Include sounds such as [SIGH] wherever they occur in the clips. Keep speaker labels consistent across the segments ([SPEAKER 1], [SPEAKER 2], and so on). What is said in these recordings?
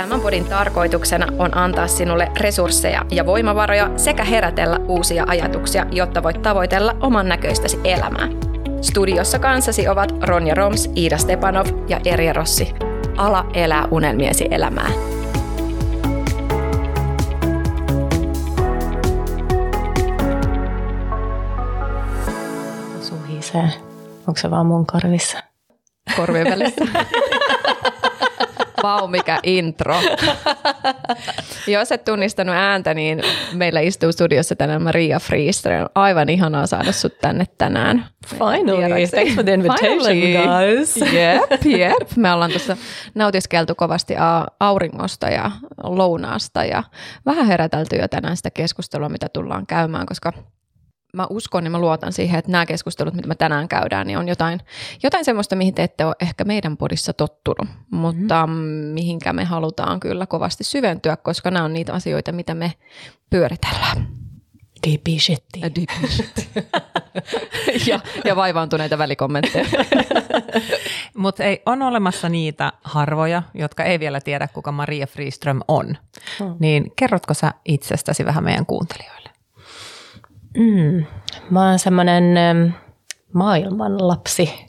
[SPEAKER 1] Tämän podin tarkoituksena on antaa sinulle resursseja ja voimavaroja sekä herätellä uusia ajatuksia, jotta voit tavoitella oman näköistäsi elämää. Studiossa kanssasi ovat Ronja Roms, Iida Stepanov ja Erja Rossi. Ala elää unelmiesi elämää.
[SPEAKER 2] Suhisee. Onko se vaan mun korvissa?
[SPEAKER 1] Korvien välissä. [LAUGHS] Vau, mikä intro. Jos et tunnistanut ääntä, niin meillä istuu studiossa tänään Maria Friiström. Aivan ihanaa saada sut tänne tänään.
[SPEAKER 2] Finally, thanks for the invitation
[SPEAKER 1] Finally.
[SPEAKER 2] guys.
[SPEAKER 1] Jep, jep. Me ollaan tuossa nautiskeltu kovasti auringosta ja lounaasta ja vähän herätelty jo tänään sitä keskustelua, mitä tullaan käymään, koska mä uskon ja mä luotan siihen, että nämä keskustelut, mitä me tänään käydään, niin on jotain, jotain semmoista, mihin te ette ole ehkä meidän podissa tottunut, mutta mm. mihinkä me halutaan kyllä kovasti syventyä, koska nämä on niitä asioita, mitä me pyöritellään.
[SPEAKER 2] Deep shit. [LAUGHS]
[SPEAKER 1] ja, ja vaivaantuneita välikommentteja. [LAUGHS]
[SPEAKER 3] Mutta ei, on olemassa niitä harvoja, jotka ei vielä tiedä, kuka Maria Friström on. Hmm. Niin kerrotko sä itsestäsi vähän meidän kuuntelijoille?
[SPEAKER 2] Mm. Mä oon semmoinen maailman lapsi,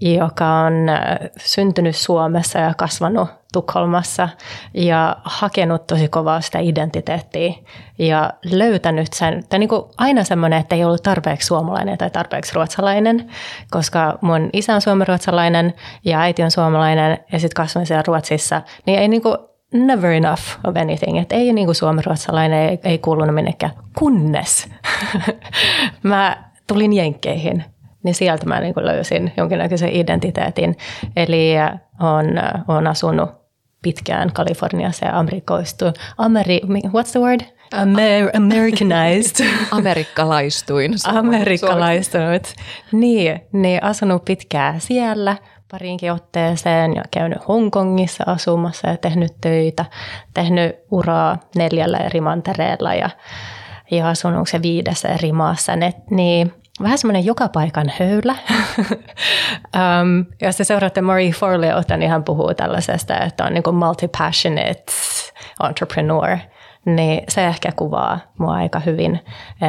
[SPEAKER 2] joka on äh, syntynyt Suomessa ja kasvanut Tukholmassa ja hakenut tosi kovaa sitä identiteettiä ja löytänyt sen, tai niin kuin aina semmoinen, että ei ollut tarpeeksi suomalainen tai tarpeeksi ruotsalainen, koska mun isä on suomenruotsalainen ja äiti on suomalainen ja sitten kasvoin siellä Ruotsissa, niin ei niin kuin never enough of anything. Että ei niin kuin suomenruotsalainen, ei, ei kuulunut minnekään. Kunnes [LAUGHS] mä tulin Jenkkeihin, niin sieltä mä niin kuin löysin jonkinnäköisen identiteetin. Eli on, on asunut pitkään Kaliforniassa ja amerikoistu. Ameri, what's the word? Amer, Americanized. [LAUGHS]
[SPEAKER 1] Amerikkalaistuin.
[SPEAKER 2] Amerikkalaistunut. Niin, niin asunut pitkään siellä – pariinkin otteeseen ja käynyt Hongkongissa asumassa ja tehnyt töitä, tehnyt uraa neljällä eri mantereella ja, ja asunut se viidessä eri maassa. Ne, niin vähän semmoinen joka paikan höylä. um, [LAUGHS] jos te seuraatte Marie Forleota, niin hän puhuu tällaisesta, että on niin multi-passionate entrepreneur. Niin se ehkä kuvaa mua aika hyvin,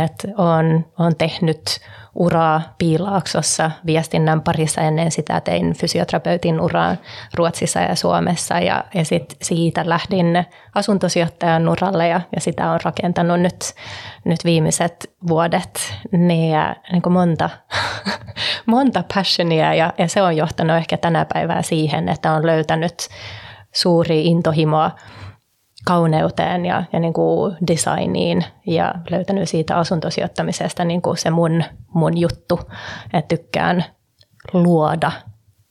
[SPEAKER 2] että on, on tehnyt uraa Piilaaksossa viestinnän parissa ennen sitä tein fysioterapeutin uraa Ruotsissa ja Suomessa. Ja, ja sit siitä lähdin asuntosijoittajan uralle ja, ja sitä on rakentanut nyt, nyt viimeiset vuodet. Niin, niin kuin monta, [LAUGHS] monta passionia ja, ja se on johtanut ehkä tänä päivää siihen, että on löytänyt suuri intohimoa kauneuteen ja, ja niin kuin designiin ja löytänyt siitä asuntosijoittamisesta niin kuin se mun, mun juttu, että tykkään luoda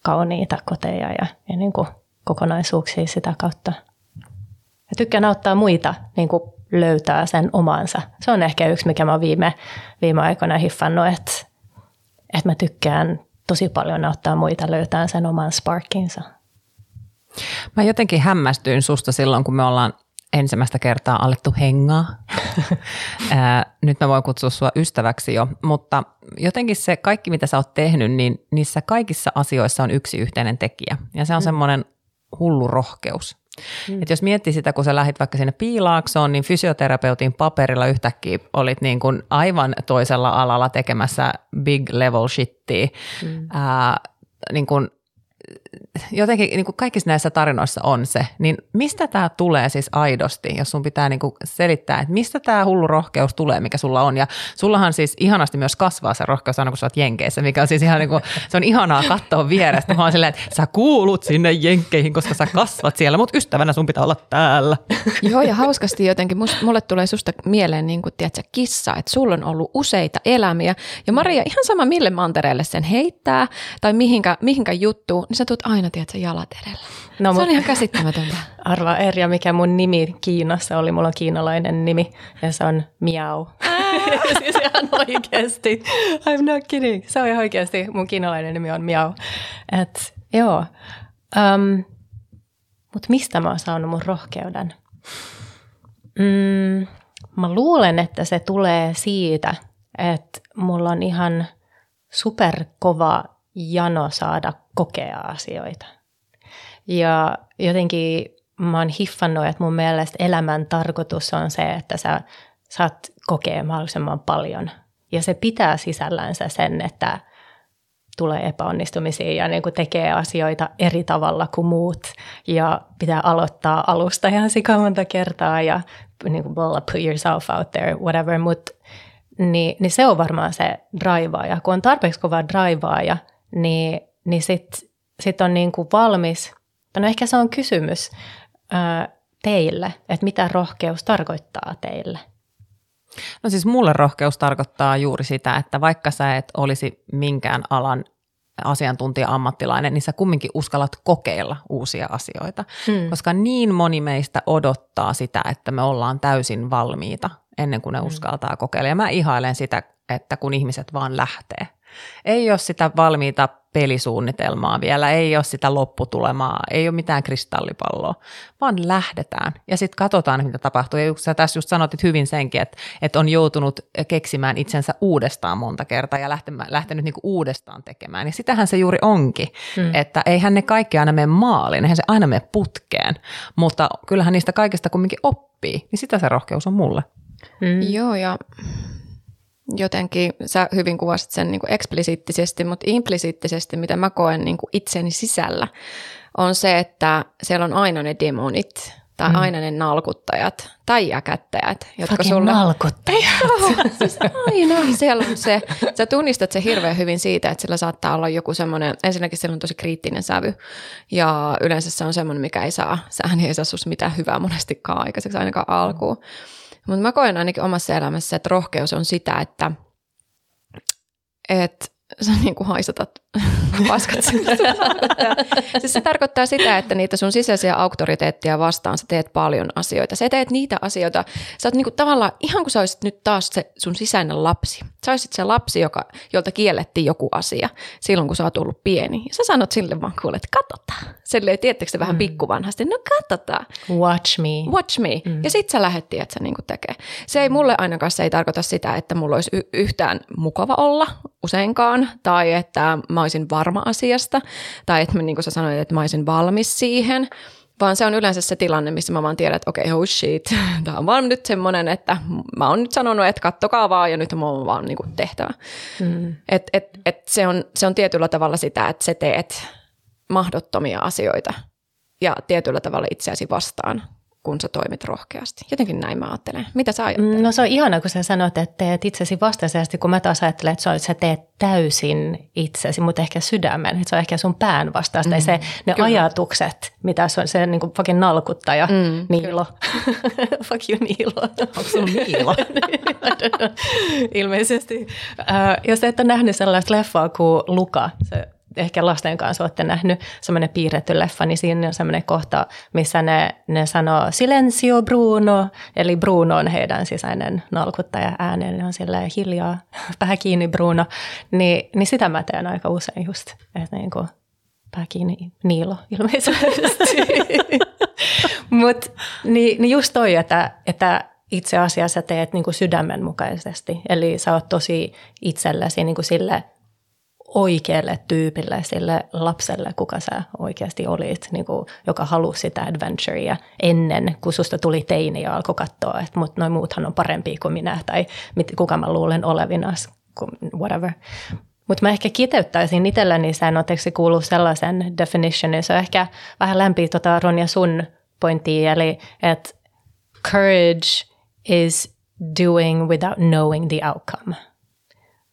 [SPEAKER 2] kauniita koteja ja, ja niin kuin kokonaisuuksia sitä kautta. Ja tykkään auttaa muita niin kuin löytää sen omansa. Se on ehkä yksi, mikä mä oon viime, viime aikoina hiffannut, että, että mä tykkään tosi paljon auttaa muita löytää sen oman sparkinsa.
[SPEAKER 3] Mä jotenkin hämmästyin susta silloin, kun me ollaan ensimmäistä kertaa alettu hengaa. [LAUGHS] Nyt mä voin kutsua sua ystäväksi jo, mutta jotenkin se kaikki, mitä sä oot tehnyt, niin niissä kaikissa asioissa on yksi yhteinen tekijä. Ja se on mm. semmoinen hullu rohkeus. Mm. Et jos miettii sitä, kun sä lähit vaikka sinne piilaaksoon, niin fysioterapeutin paperilla yhtäkkiä olit niin kuin aivan toisella alalla tekemässä big level shittiä. Mm. Ää, niin kuin jotenkin niin kuin kaikissa näissä tarinoissa on se, niin mistä tämä tulee siis aidosti, jos sun pitää niin kuin selittää, että mistä tämä hullu rohkeus tulee, mikä sulla on. Ja sullahan siis ihanasti myös kasvaa se rohkeus aina, kun sä oot Jenkeissä, mikä on siis ihan niin kuin, se on ihanaa katsoa vierestä. Mä oon silleen, että sä kuulut sinne Jenkkeihin, koska sä kasvat siellä, mutta ystävänä sun pitää olla täällä.
[SPEAKER 1] Joo, ja hauskasti jotenkin, mulle tulee susta mieleen niin kuin, tiedätkö, kissa, että sulla on ollut useita elämiä. Ja Maria, ihan sama mille mantereelle sen heittää tai mihinkä, mihinkä juttu, niin sä tulet aina, tiedätkö, jalat edellä. No, se on ihan käsittämätöntä. [LAUGHS]
[SPEAKER 2] Arva Erja, mikä mun nimi Kiinassa oli. Mulla on kiinalainen nimi ja se on Miau. [LAUGHS] siis ihan oikeasti. I'm not kidding. Se on ihan oikeasti. Mun kiinalainen nimi on Miau. Et, joo. Um, Mutta mistä mä oon saanut mun rohkeuden? Mm, mä luulen, että se tulee siitä, että mulla on ihan superkova jano saada kokea asioita. Ja jotenkin mä oon hiffannut, että mun mielestä elämän tarkoitus on se, että sä saat kokea mahdollisimman paljon. Ja se pitää sisällänsä sen, että tulee epäonnistumisia ja niin kuin tekee asioita eri tavalla kuin muut ja pitää aloittaa alusta ihan monta kertaa ja niin kuin, well, put yourself out there, whatever, mutta niin, niin se on varmaan se draivaaja. Kun on tarpeeksi kova draivaaja, niin, niin sitten sit on niin kuin valmis, no ehkä se on kysymys ää, teille, että mitä rohkeus tarkoittaa teille –
[SPEAKER 3] No siis mulle rohkeus tarkoittaa juuri sitä, että vaikka sä et olisi minkään alan asiantuntija-ammattilainen, niin sä kumminkin uskallat kokeilla uusia asioita. Hmm. Koska niin moni meistä odottaa sitä, että me ollaan täysin valmiita ennen kuin ne hmm. uskaltaa kokeilla. Ja mä ihailen sitä, että kun ihmiset vaan lähtee. Ei ole sitä valmiita pelisuunnitelmaa vielä, ei ole sitä lopputulemaa, ei ole mitään kristallipalloa, vaan lähdetään ja sitten katsotaan, mitä tapahtuu. Ja sä tässä just sanotit hyvin senkin, että, että on joutunut keksimään itsensä uudestaan monta kertaa ja lähtemään, lähtenyt niinku uudestaan tekemään. Ja sitähän se juuri onkin, hmm. että eihän ne kaikki aina mene maaliin, eihän se aina mene putkeen, mutta kyllähän niistä kaikista kumminkin oppii, niin sitä se rohkeus on mulle.
[SPEAKER 1] Hmm. Joo, ja jotenkin, sä hyvin kuvasit sen niin kuin eksplisiittisesti, mutta implisiittisesti, mitä mä koen niin kuin itseni sisällä, on se, että siellä on aina ne demonit, tai mm. aina ne nalkuttajat tai jäkättäjät.
[SPEAKER 2] Jotka Fucking sulla... nalkuttajat. [LAUGHS]
[SPEAKER 1] siis aina siellä on se. Sä tunnistat se hirveän hyvin siitä, että sillä saattaa olla joku semmoinen, ensinnäkin sillä on tosi kriittinen sävy. Ja yleensä se on semmoinen, mikä ei saa, sehän ei saa sus mitään hyvää monestikaan aikaiseksi ainakaan alkuun. Mm. Mutta mä koen ainakin omassa elämässä, että rohkeus on sitä, että, että sä niin kuin haisatat [LAUGHS] paskat [LAUGHS] siis se tarkoittaa sitä, että niitä sun sisäisiä auktoriteettia vastaan sä teet paljon asioita. Sä teet niitä asioita, sä oot niin kuin tavallaan ihan kuin sä olisit nyt taas se sun sisäinen lapsi. Sä olisit se lapsi, joka, jolta kiellettiin joku asia silloin, kun sä oot ollut pieni. Ja sä sanot sille vaan kuule, että katsotaan. Silleen, tiettekö se vähän mm. pikkuvanhasti, no katsotaan.
[SPEAKER 2] Watch me.
[SPEAKER 1] Watch me. Mm. Ja sit sä lähet, että sä niin kuin tekee. Se ei mulle ainakaan, se ei tarkoita sitä, että mulla olisi y- yhtään mukava olla useinkaan, tai että mä olisin varma asiasta, tai että niin kuin sä sanoit, että mä olisin valmis siihen, vaan se on yleensä se tilanne, missä mä vaan tiedän, että okei, okay, oh shit, [LAUGHS] tämä on vaan nyt semmoinen, että mä oon nyt sanonut, että kattokaa vaan ja nyt mä oon vaan niin kuin tehtävä. Mm. Et, et, et se, on, se on tietyllä tavalla sitä, että sä teet mahdottomia asioita ja tietyllä tavalla itseäsi vastaan kun sä toimit rohkeasti. Jotenkin näin mä ajattelen. Mitä sä ajattelet?
[SPEAKER 2] No se on ihana, kun sä sanot, että teet itsesi vastaisesti, kun mä taas ajattelen, että sä teet täysin itsesi, mutta ehkä sydämen. Että se on ehkä sun pään vastaista. Mm. se, ne Kyllä. ajatukset, mitä se on, se niin kuin fucking nalkuttaja, mm, Niilo. [LAUGHS] Fuck you Niilo.
[SPEAKER 3] Onko sulla Niilo? [LAUGHS]
[SPEAKER 2] Ilmeisesti. Uh, jos et ole nähnyt sellaista leffaa kuin Luka, se ehkä lasten kanssa olette nähnyt semmoinen piirretty leffa, niin siinä on semmoinen kohta, missä ne, ne sanoo Silencio Bruno, eli Bruno on heidän sisäinen nalkuttaja ääni, ne on silleen hiljaa, [LAUGHS] vähän kiinni Bruno, niin, niin sitä mä teen aika usein just, että niin kuin pää kiinni Niilo ilmeisesti. [LAUGHS] Mutta niin, niin just toi, että, että itse asiassa teet niin kuin sydämen mukaisesti, eli sä oot tosi itsellesi niin kuin sille – oikealle tyypille, sille lapselle, kuka sä oikeasti olit, niin kuin, joka halusi sitä adventurea ennen, kun susta tuli teini ja alkoi katsoa, että mut, noin muuthan on parempi kuin minä tai mit, kuka mä luulen olevinas, whatever. Mutta mä ehkä kiteyttäisin itselläni sen, oletteko se kuuluu sellaisen definitionin, se on ehkä vähän lämpi tota Ronja sun pointtia, eli että courage is doing without knowing the outcome.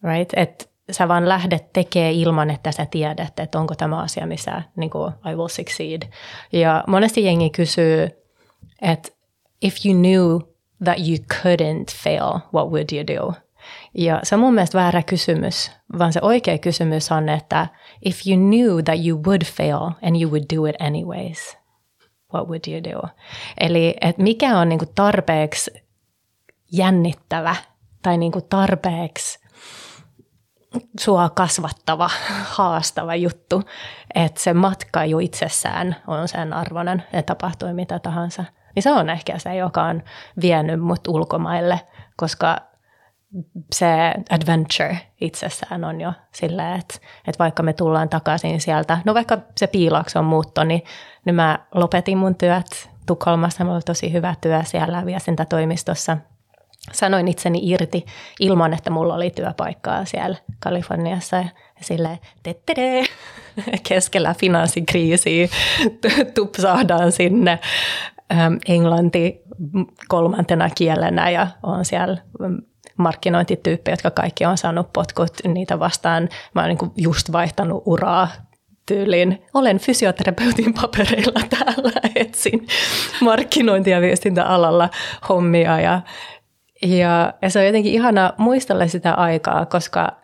[SPEAKER 2] Right? Että sä vaan lähdet tekemään ilman, että sä tiedät, että onko tämä asia, missä niin kuin, I will succeed. Ja monesti jengi kysyy, että if you knew that you couldn't fail, what would you do? Ja se on mun mielestä väärä kysymys, vaan se oikea kysymys on, että if you knew that you would fail and you would do it anyways, what would you do? Eli että mikä on niinku tarpeeksi jännittävä tai niinku tarpeeksi sua kasvattava, haastava juttu, että se matka jo itsessään on sen arvoinen, että tapahtui mitä tahansa. Niin se on ehkä se, joka on vienyt mut ulkomaille, koska se adventure itsessään on jo silleen, että, että vaikka me tullaan takaisin sieltä, no vaikka se piilaakson muutto, niin, niin mä lopetin mun työt Tukholmassa. Mulla oli tosi hyvä työ siellä viestintätoimistossa. Sanoin itseni irti ilman, että mulla oli työpaikkaa siellä Kaliforniassa. Ja silleen, tettede, [LAUGHS] keskellä finanssikriisiä tupsahdaan sinne englanti kolmantena kielenä ja on siellä markkinointityyppejä, jotka kaikki on saanut potkut niitä vastaan. Mä oon niin just vaihtanut uraa tyyliin. Olen fysioterapeutin papereilla täällä, [LAUGHS] etsin markkinointi- ja viestintäalalla hommia ja, ja, ja se on jotenkin ihana muistella sitä aikaa, koska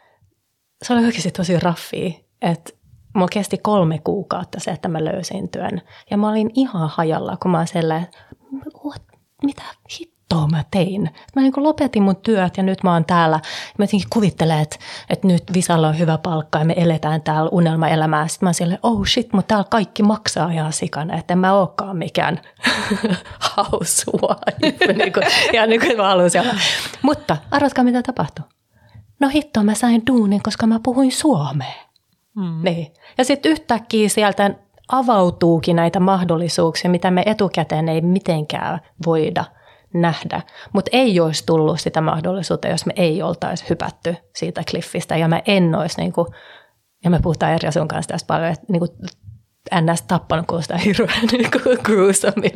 [SPEAKER 2] se oli oikeasti tosi raffia, että mulla kesti kolme kuukautta se, että mä löysin työn. Ja mä olin ihan hajalla, kun mä olin mitä hittoa mä tein. Mä niin lopetin mun työt ja nyt mä oon täällä. Mä jotenkin kuvittelen, että, että nyt Visalla on hyvä palkka ja me eletään täällä unelmaelämää. Sitten mä oon silleen, oh shit, mutta täällä kaikki maksaa ihan sikana, että en mä olekaan mikään [LAUGHS] housewife. niin kuin, ja niin kuin mä haluaisin olla. Mutta arvatkaa mitä tapahtui. No hitto, mä sain duunin, koska mä puhuin suomea. Hmm. Niin. Ja sitten yhtäkkiä sieltä avautuukin näitä mahdollisuuksia, mitä me etukäteen ei mitenkään voida nähdä. Mutta ei olisi tullut sitä mahdollisuutta, jos me ei oltaisi hypätty siitä kliffistä ja me en olisi, niin kuin, ja me puhutaan eri sun kanssa tästä paljon, että niin kuin, ns. tappanut kuulostaa hirveän [LAUGHS] niin.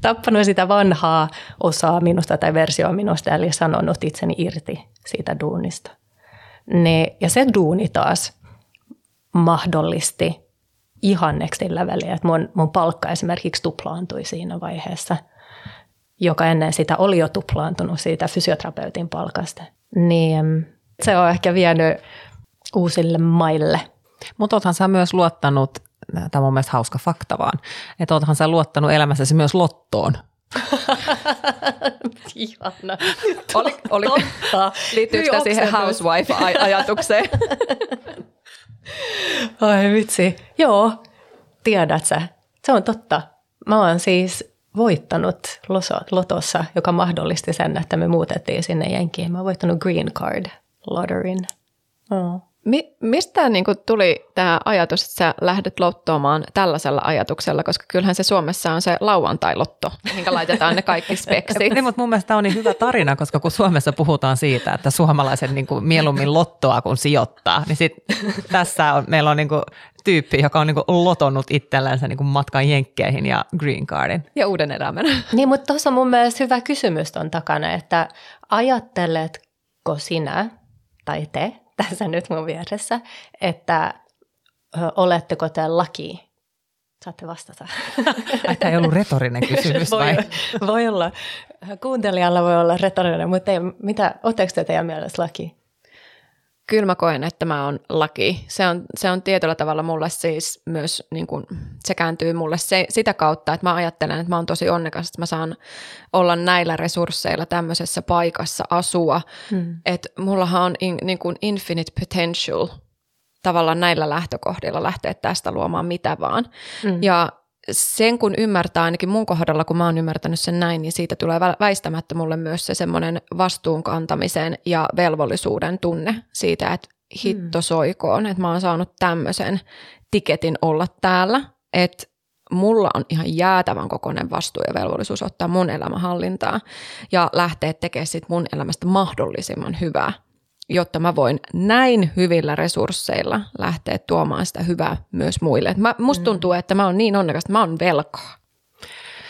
[SPEAKER 2] Tappanut sitä vanhaa osaa minusta tai versioa minusta, eli sanonut itseni irti siitä duunista. Ne, ja se duuni taas mahdollisti ihan next leveliä, että mun, mun palkka esimerkiksi tuplaantui siinä vaiheessa, joka ennen sitä oli jo tuplaantunut siitä fysioterapeutin palkasta. Niin se on ehkä vienyt uusille maille.
[SPEAKER 3] Mutta oothan sä myös luottanut, tämä on mun mielestä hauska fakta vaan, että oothan sä luottanut elämässäsi myös lottoon. [LAUGHS]
[SPEAKER 2] Ihana.
[SPEAKER 1] Oli, oli, liittyykö tämä siihen housewife-ajatukseen? [LAUGHS]
[SPEAKER 2] Ai vitsi. Joo, tiedät sä. Se on totta. Mä oon siis voittanut lotossa, joka mahdollisti sen, että me muutettiin sinne Jenkiin. Mä oon voittanut Green Card Lotterin.
[SPEAKER 1] Oh. Mi- mistä niin kuin tuli tämä ajatus, että sä lähdet lottoamaan tällaisella ajatuksella, koska kyllähän se Suomessa on se lauantai-lotto, minkä [LAUGHS] laitetaan ne kaikki speksit.
[SPEAKER 3] niin, mutta mun mielestä tämä on niin hyvä tarina, koska kun Suomessa puhutaan siitä, että suomalaiset niin kuin mieluummin lottoa kuin sijoittaa, niin sit tässä on, meillä on niin kuin tyyppi, joka on niin kuin lotonnut itsellensä niin kuin matkan jenkkeihin ja green cardin.
[SPEAKER 1] Ja uuden elämän. [LAUGHS]
[SPEAKER 2] Niin, mutta tuossa on mun mielestä hyvä kysymys on takana, että ajatteletko sinä tai te [LAUGHS] tässä nyt mun vieressä, että oletteko te laki? Saatte vastata. [LAUGHS]
[SPEAKER 3] Tämä ei ollut retorinen kysymys vai?
[SPEAKER 2] Voi, voi olla. Kuuntelijalla voi olla retorinen, mutta ei, mitä, oletteko te teidän mielestä laki?
[SPEAKER 1] Kyllä mä koen, että mä oon laki. Se on, se on tietyllä tavalla mulle siis myös, niin kun, se kääntyy mulle se, sitä kautta, että mä ajattelen, että mä oon tosi onnekas, että mä saan olla näillä resursseilla tämmöisessä paikassa asua. Hmm. Että mullahan on in, niin kuin infinite potential tavallaan näillä lähtökohdilla lähteä tästä luomaan mitä vaan. Hmm. Ja sen kun ymmärtää ainakin mun kohdalla, kun mä oon ymmärtänyt sen näin, niin siitä tulee väistämättä mulle myös se semmoinen vastuunkantamisen ja velvollisuuden tunne siitä, että hitto mm. soikoon, että mä oon saanut tämmöisen tiketin olla täällä, että mulla on ihan jäätävän kokoinen vastuu ja velvollisuus ottaa mun elämä hallintaa ja lähteä tekemään sit mun elämästä mahdollisimman hyvää jotta mä voin näin hyvillä resursseilla lähteä tuomaan sitä hyvää myös muille. Mä, musta mm. tuntuu, että mä oon niin onnekas, että mä oon velkaa.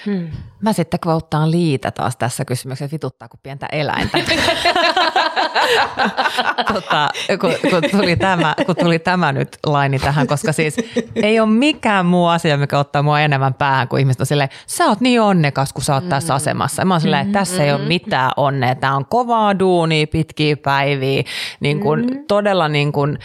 [SPEAKER 3] Hmm. Mä sitten kvouttaan liitä taas tässä kysymyksessä, vituttaa kuin pientä eläintä. [LAUGHS] tota, kun, kun, tuli tämä, kun tuli tämä nyt laini tähän, koska siis ei ole mikään muu asia, mikä ottaa mua enemmän päähän kuin ihmiset on silleen, sä oot niin onnekas, kun sä oot tässä mm. asemassa. Mä oon silleen, että tässä ei ole mitään onnea, tämä on kovaa duunia, pitkiä päiviä, niin kuin, mm. todella niin kuin,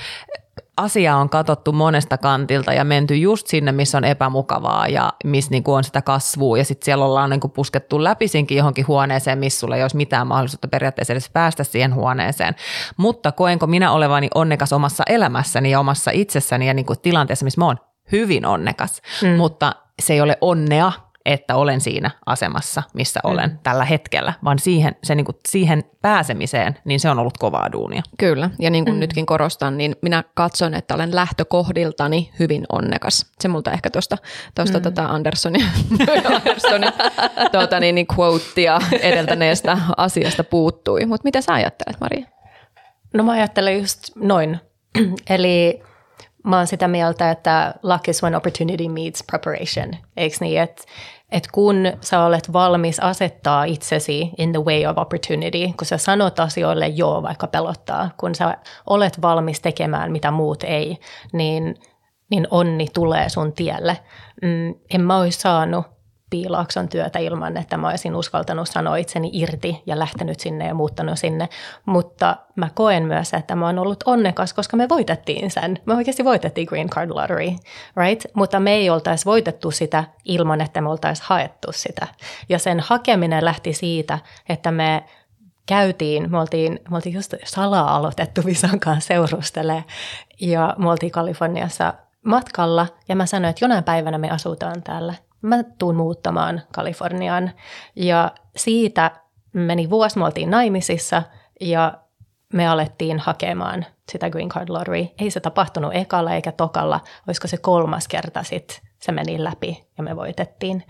[SPEAKER 3] asia on katsottu monesta kantilta ja menty just sinne, missä on epämukavaa ja missä niinku on sitä kasvua ja sitten siellä ollaan niinku puskettu läpisinkin johonkin huoneeseen, missä sulla ei olisi mitään mahdollisuutta periaatteessa edes päästä siihen huoneeseen. Mutta koenko minä olevani onnekas omassa elämässäni ja omassa itsessäni ja niinku tilanteessa, missä mä oon hyvin onnekas, mm. mutta se ei ole onnea että olen siinä asemassa, missä olen mm. tällä hetkellä, vaan siihen, se niin kuin, siihen pääsemiseen, niin se on ollut kovaa duunia.
[SPEAKER 1] Kyllä, ja niin kuin mm. nytkin korostan, niin minä katson, että olen lähtökohdiltani hyvin onnekas. Se multa ehkä tuosta mm. tota Andersonin, [LAUGHS] Andersonin tuota, niin, niin quotea edeltäneestä asiasta puuttui. Mutta mitä sä ajattelet, Maria?
[SPEAKER 2] No mä ajattelen just noin. [CLEARS THROAT] Eli mä oon sitä mieltä, että luck is when opportunity meets preparation. Eikö niin, että et kun sä olet valmis asettaa itsesi in the way of opportunity, kun sä sanot asioille joo, vaikka pelottaa, kun sä olet valmis tekemään mitä muut ei, niin, niin onni tulee sun tielle. Mm, en mä olisi saanut piilaakson työtä ilman, että mä olisin uskaltanut sanoa itseni irti ja lähtenyt sinne ja muuttanut sinne. Mutta mä koen myös, että mä oon ollut onnekas, koska me voitettiin sen. Me oikeasti voitettiin Green Card Lottery, right? Mutta me ei oltaisi voitettu sitä ilman, että me oltaisiin haettu sitä. Ja sen hakeminen lähti siitä, että me käytiin, me oltiin, me oltiin just salaa aloitettu Visan kanssa seurustelemaan ja me oltiin Kaliforniassa matkalla ja mä sanoin, että jonain päivänä me asutaan täällä mä tuun muuttamaan Kaliforniaan. Ja siitä meni vuosi, me oltiin naimisissa ja me alettiin hakemaan sitä Green Card Lottery. Ei se tapahtunut ekalla eikä tokalla, olisiko se kolmas kerta sitten se meni läpi ja me voitettiin.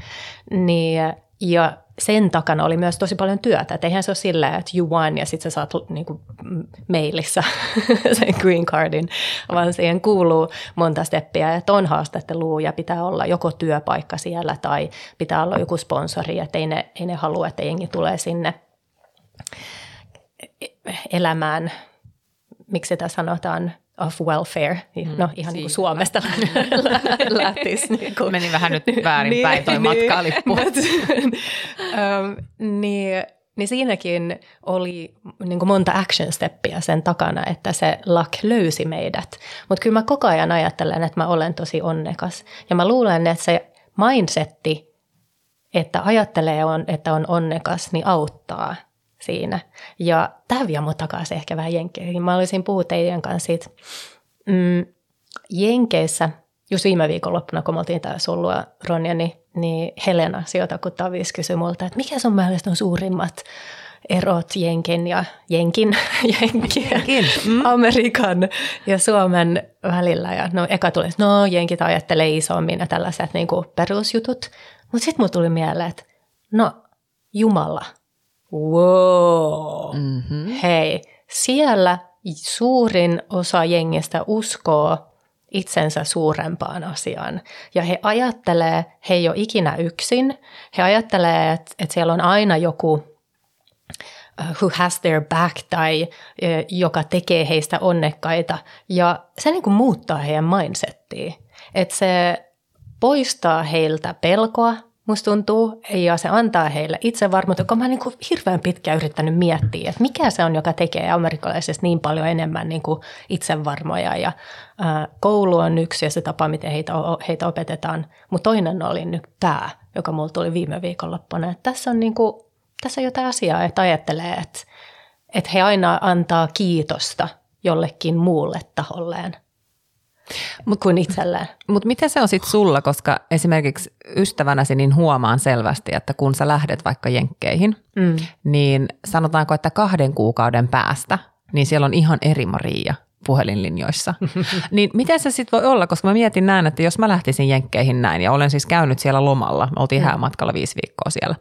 [SPEAKER 2] Niin ja sen takana oli myös tosi paljon työtä. Et eihän se ole silleen, että you won ja sitten sä saat niinku mailissa [LAUGHS] sen green cardin, vaan siihen kuuluu monta steppiä, että on haastattelua ja pitää olla joko työpaikka siellä tai pitää olla joku sponsori, että ei ne, ei ne halua, että jengi tulee sinne elämään, miksi sitä sanotaan, of welfare, mm, no ihan niin kuin Suomesta [LAUGHS] [LAUGHS] lähtisi. Niin kuin.
[SPEAKER 3] Meni vähän nyt väärin niin, päin toi niin, matkalippu. [LAUGHS]
[SPEAKER 2] um, niin, niin siinäkin oli niin kuin monta action steppia sen takana, että se luck löysi meidät. Mutta kyllä mä koko ajan ajattelen, että mä olen tosi onnekas. Ja mä luulen, että se mindsetti, että ajattelee, on, että on onnekas, niin auttaa – siinä. Ja tämä vie mut takaisin ehkä vähän Jenkkeihin. Mä olisin puhua teidän kanssa siitä. Mm, Jenkeissä, just viime viikonloppuna, kun me oltiin täällä sullua Ronja, niin, niin Helena sijoita, kun Tavis kysyi multa, että mikä sun mielestä on suurimmat erot Jenkin ja Jenkin, [LAUGHS] Jenkin, Jenkin. Mm. Amerikan ja Suomen välillä. Ja no eka tuli, no Jenkit ajattelee isommin ja tällaiset niin kuin perusjutut. Mutta sitten mulle tuli mieleen, että no Jumala – wow, mm-hmm. hei, siellä suurin osa jengistä uskoo itsensä suurempaan asiaan. Ja he ajattelee, he ei ole ikinä yksin. He ajattelee, että, että siellä on aina joku uh, who has their back tai uh, joka tekee heistä onnekkaita. Ja se niin kuin muuttaa heidän mindsettiin. Että se poistaa heiltä pelkoa, musta tuntuu, ja se antaa heille itsevarmuutta, kun mä oon niin hirveän pitkään yrittänyt miettiä, että mikä se on, joka tekee amerikkalaisesta niin paljon enemmän niin kuin itsevarmoja. Ja, ää, koulu on yksi ja se tapa, miten heitä, heitä opetetaan, mutta toinen oli nyt tämä, joka mulla tuli viime viikonloppuna. Että tässä on, niin kuin, tässä jotain asiaa, että ajattelee, että, että he aina antaa kiitosta jollekin muulle taholleen – Mut, kuin itselleen.
[SPEAKER 3] Mutta miten se on sitten sulla, koska esimerkiksi ystävänäsi niin huomaan selvästi, että kun sä lähdet vaikka jenkkeihin, mm. niin sanotaanko, että kahden kuukauden päästä, niin siellä on ihan eri Maria puhelinlinjoissa. [LAUGHS] niin miten se sitten voi olla, koska mä mietin näin, että jos mä lähtisin jenkkeihin näin ja olen siis käynyt siellä lomalla, me oltiin mm. häämatkalla viisi viikkoa siellä,